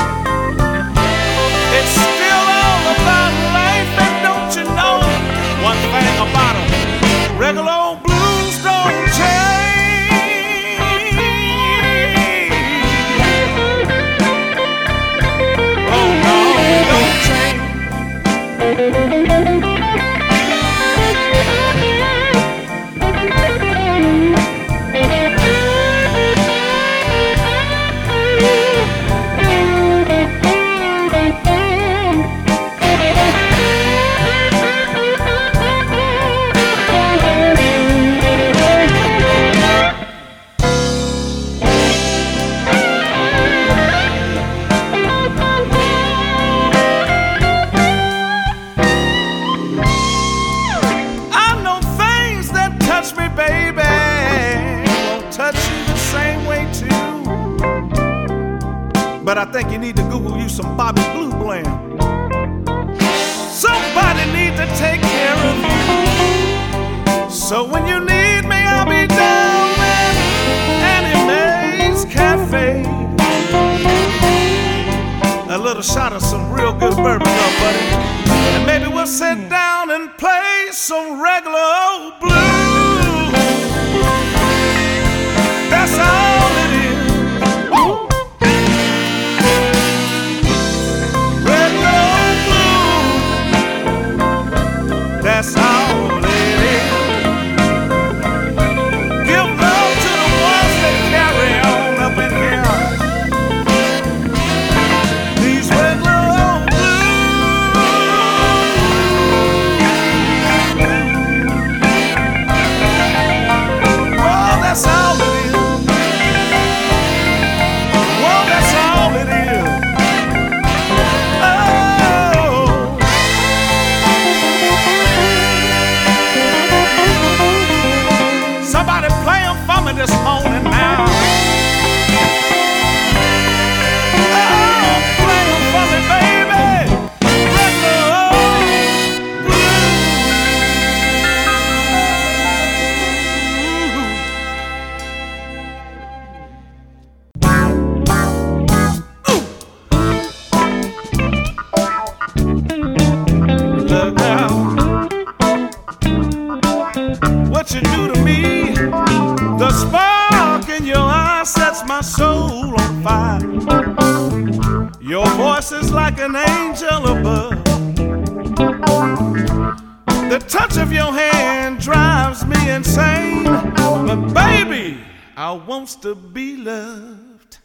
To be loved.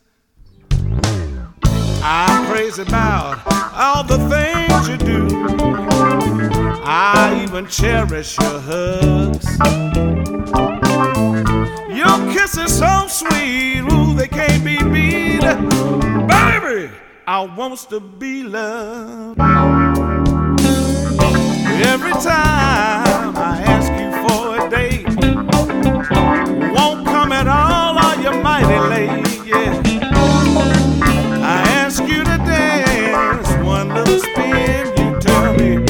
I praise about all the things you do. I even cherish your hugs. Your kisses so sweet, ooh, they can't be beat. Baby, I wants to be loved. Every time I ask you for a date, won't come at all, are you mighty late? Yeah. I ask you to dance one little spin. You tell me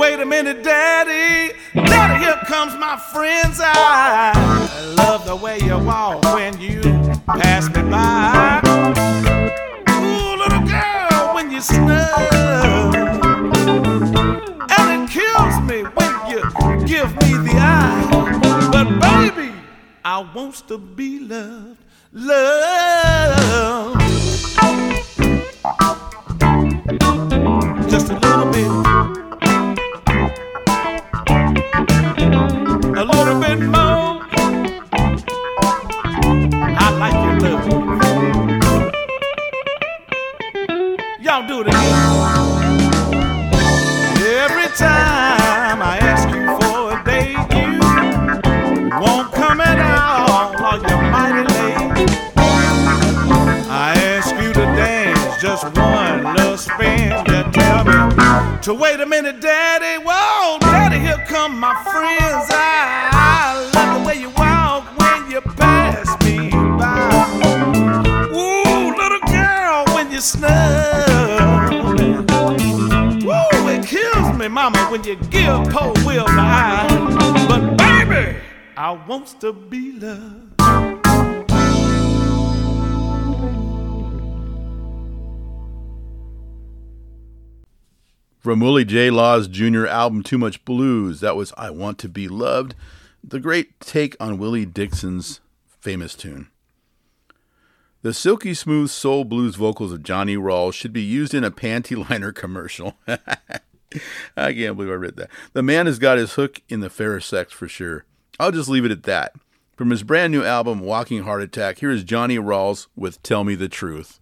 wait a minute, Daddy. Daddy, here comes my friend's eye. I love the way you walk when you pass me by. Ooh, little girl, when you snub. I wants to be loved. Love. Just a little bit. A little bit more. I like your love. Y'all do it again. To wait a minute, Daddy. Whoa, Daddy, here come my friends. I, I love the way you walk when you pass me by. Ooh, little girl, when you snub. Woo, it kills me, mama, when you give poor Will the eye. But baby, I wants to be loved.
From Willie J. Laws junior album Too Much Blues, that was I Want to Be Loved, the great take on Willie Dixon's famous tune. The silky smooth soul blues vocals of Johnny Rawls should be used in a panty *laughs* liner commercial. *laughs* I can't believe I read that. The man has got his hook in the fairer sex for sure. I'll just leave it at that. From his brand new album, Walking Heart Attack, here is Johnny Rawls with Tell Me the Truth.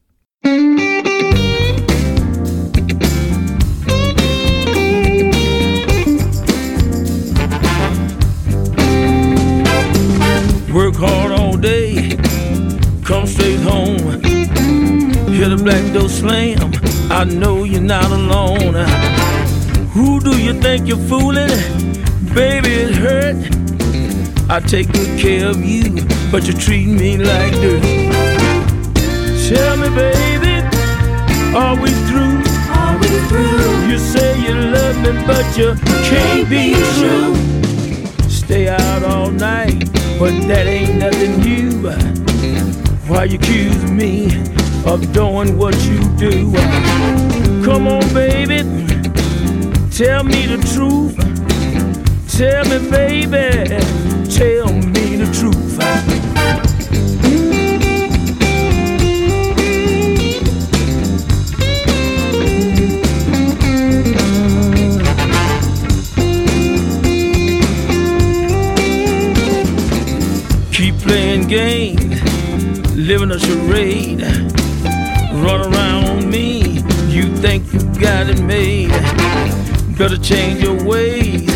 Work hard all day, come straight home. Hear the black door slam, I know you're not alone. Who do you think you're fooling? Baby, it hurt. I take good care of you, but you treat me like dirt. Tell me, baby, Are we through?
Are we through?
You say you love me, but you can't be true. Stay out all night, but that ain't nothing new. Why you accuse me of doing what you do? Come on, baby, tell me the truth. Tell me, baby, tell me the truth. Living a charade. Run around on me, you think you got it made. Better change your ways.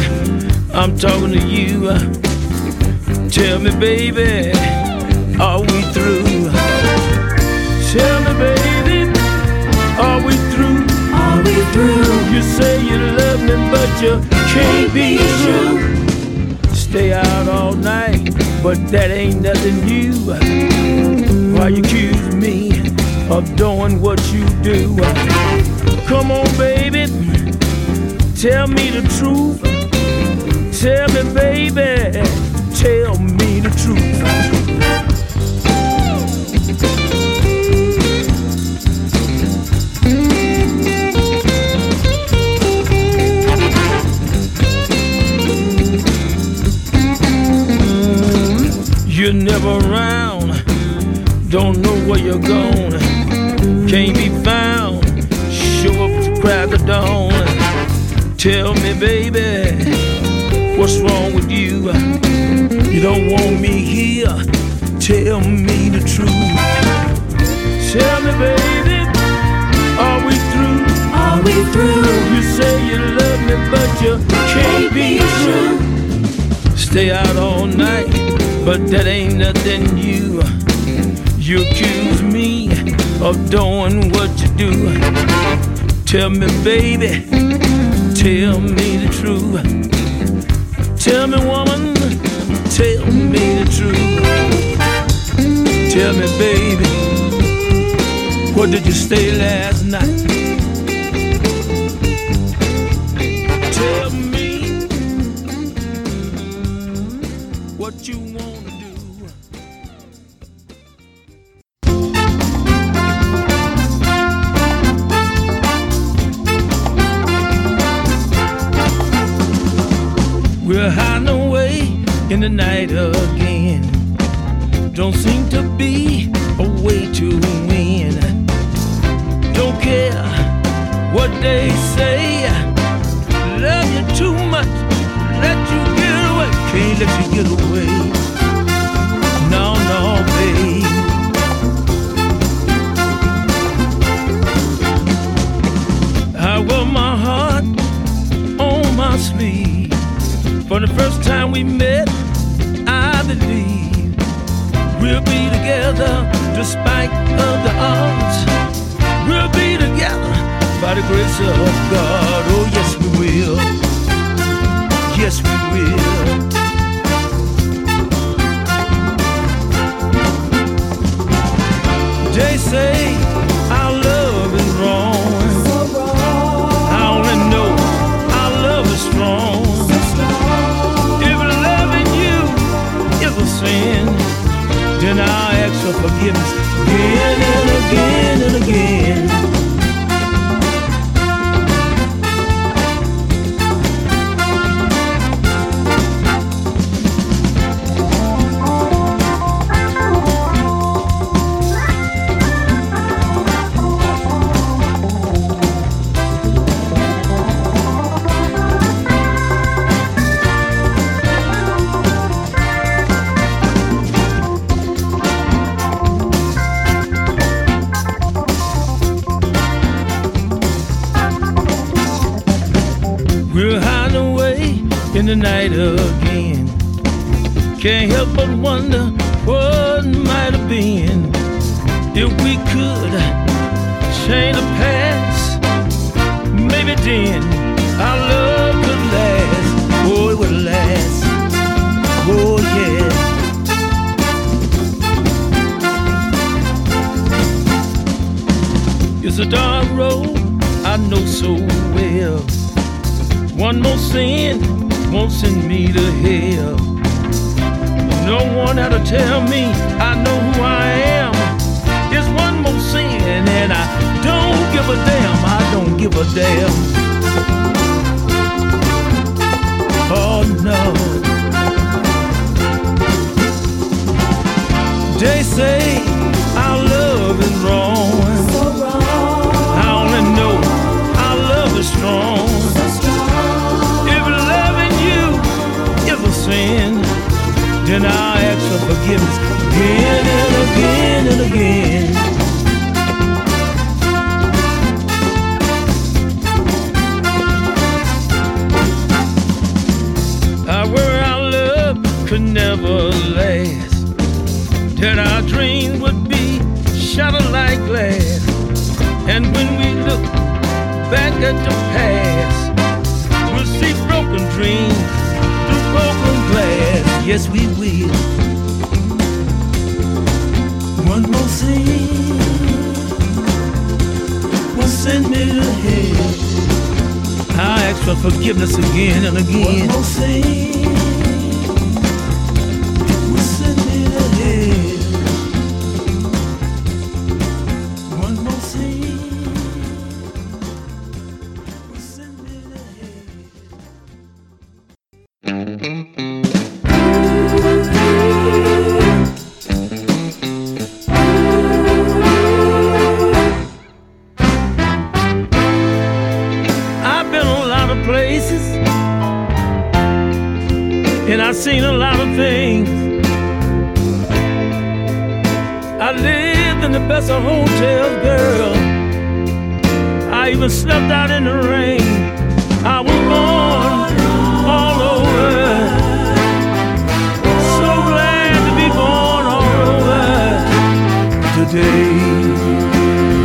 I'm talking to you. Tell me, baby, are we through? Tell me, baby, are we through?
Are we through?
You say you love me, but you can't be true. Stay out all night, but that ain't nothing new. Why you accuse me of doing what you do? Come on, baby, tell me the truth. Tell me, baby, tell me the truth. You're never around, don't know where you're going, can't be found. Show up at the crack of dawn. Tell me, baby, what's wrong with you? You don't want me here. Tell me the truth. Tell me, baby, are we through?
Are we through?
You say you love me, but you can't be true. Stay out all night, but that ain't nothing new. You accuse me of doing what you do. Tell me, baby, tell me the truth. Tell me, woman, tell me the truth. Tell me, baby, where did you stay last night? Of. We'll be together by the grace of God. Oh, yes, we will. Yes, we will. They say Forgiveness again and again and again. But wonder what might have been if we could change the past. Maybe then our love could last. Oh, it would last. Oh, yeah. It's a dark road I know so well. One more sin won't send me to hell. No one had to tell me I know who I am. It's one more sin, and I don't give a damn. I don't give a damn. Oh no. They say our love is wrong. Then I ask for forgiveness again and again and again. I worry our love could never last. That our dreams would be shattered like glass. And when we look back at the past, we'll see broken dreams. Yes, we will. One more thing will send me to hell. I ask for forgiveness again and again. One more thing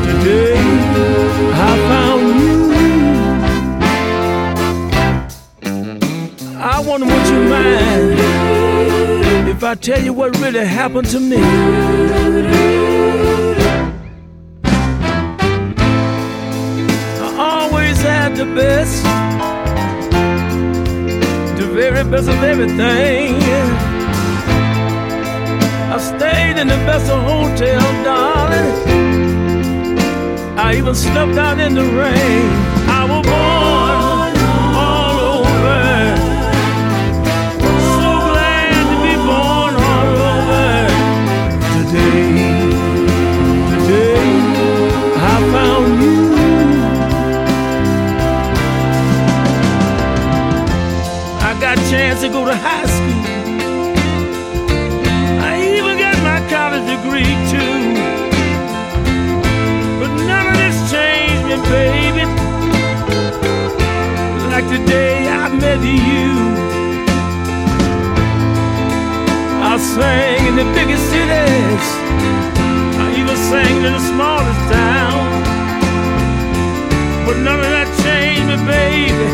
Today, I found you. I wonder would you mind if I tell you what really happened to me? I always had the best, the very best of everything. I stayed in the best of hotels, darling. I even slept out in the rain. I was born all over. So glad to be born all over. Today, today, I found you. I got a chance to go to high Like the day I met you. I sang in the biggest cities. I even sang in the smallest town. But none of that changed me, baby.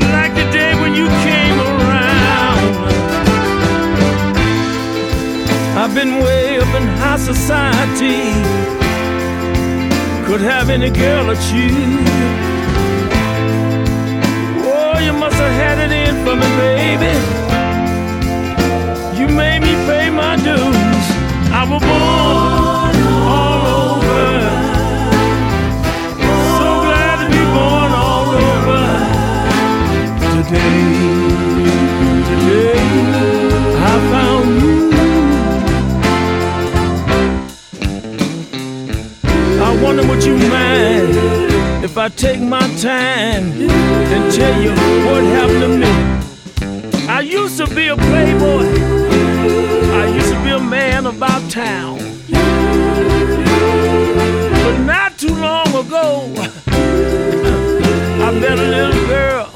*laughs* Like the day when you came around. I've been way up in high society. Could have any girl or you. You had it in for me, baby. You made me pay my dues. I was born all over. So glad to be born all over. Today, today, I wonder would you mind if I take my time and tell you what happened to me. I used to be a playboy. I used to be a man about town. But not too long ago, I met a little girl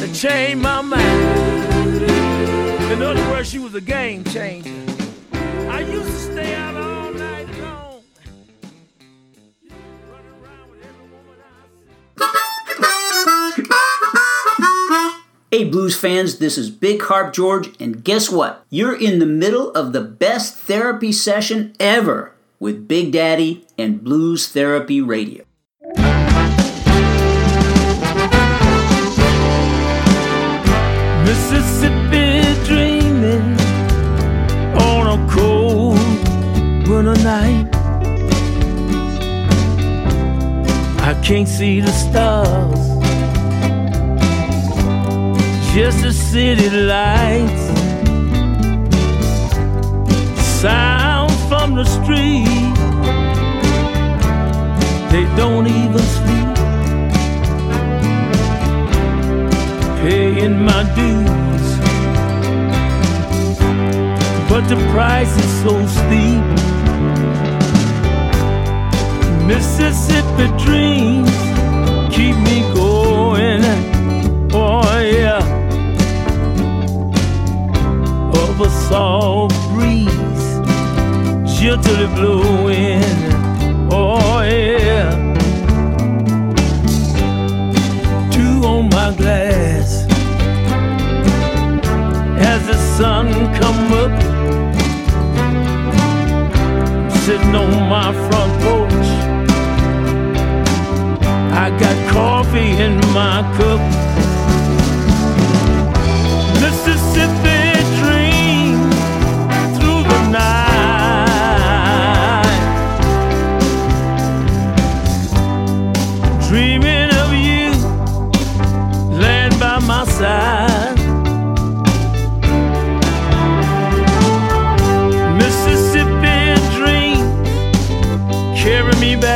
that changed my mind. In other words, she was a game changer. I used to stay out all
Hey, blues fans, this is Big Harp George, and guess what? You're in the middle of the best therapy session ever with Big Daddy and Blues Therapy Radio.
Mississippi dreaming on a cold winter night. I can't see the stars, just the city lights. Sound from the street, they don't even sleep. paying my dues. But the price is so steep. Mississippi dreams keep me going. Oh, yeah. A soft breeze, gently blowing. Oh, yeah. Two on my glass as the sun come up sitting on my front porch I got coffee in my cup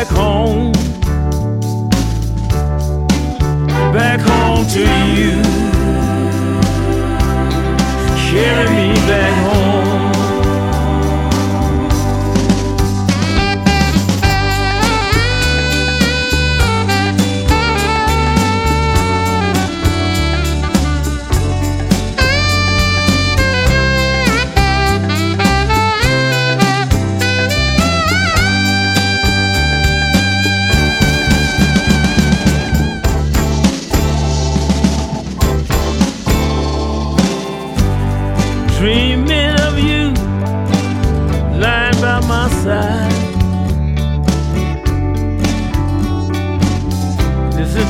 back home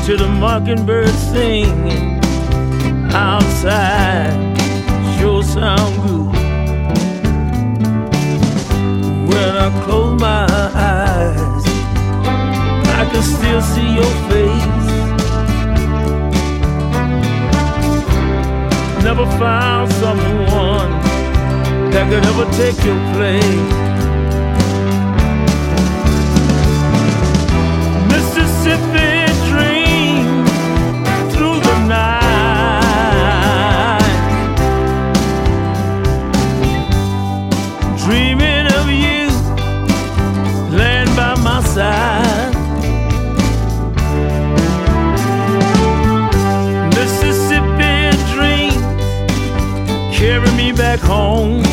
to the mockingbird singing outside. Sure sound good. When I close my eyes, I can still see your face. never found someone that could ever take your place. Home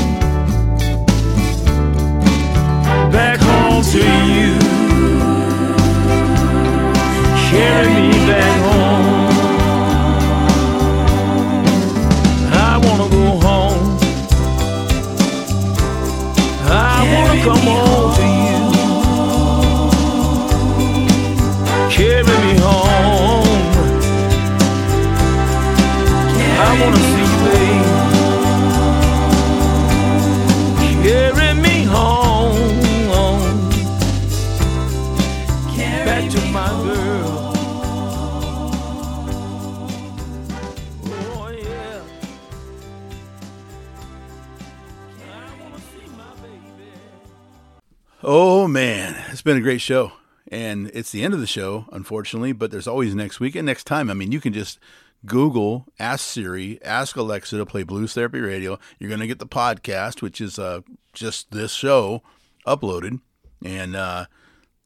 been a great show. And it's the end of the show, unfortunately, but there's always next week and next time. I mean, you can just Google, ask Siri, ask Alexa to play Blues Therapy Radio. You're going to get the podcast, which is uh, just this show uploaded. And uh,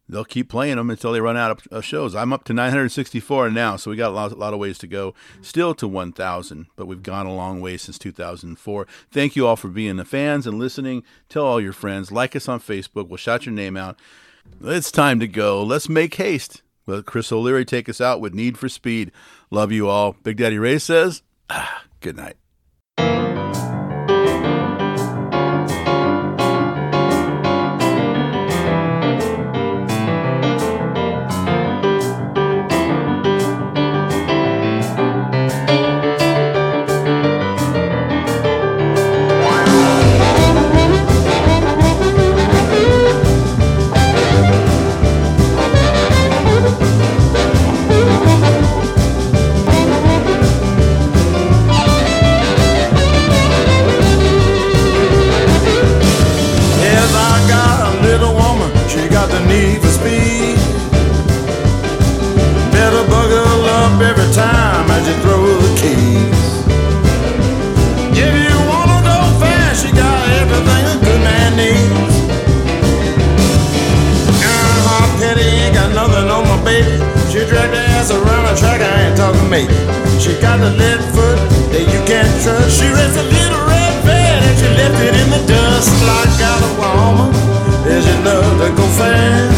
they'll keep playing them until they run out of, shows. I'm up to 964 now, so we got a lot, a lot of ways to go. Still to 1,000, but we've gone a long way since 2004. Thank you all for being the fans and listening. Tell all your friends. Like us on Facebook. We'll shout your name out. It's time to go. Let's make haste. Let Chris O'Leary take us out with Need for Speed. Love you all. Big Daddy Ray says, ah, good night.
doesn't make. She got a lead foot that you can't trust. She raised a little red bed and she left it in the dust. Like got a woman, is enough to go fast.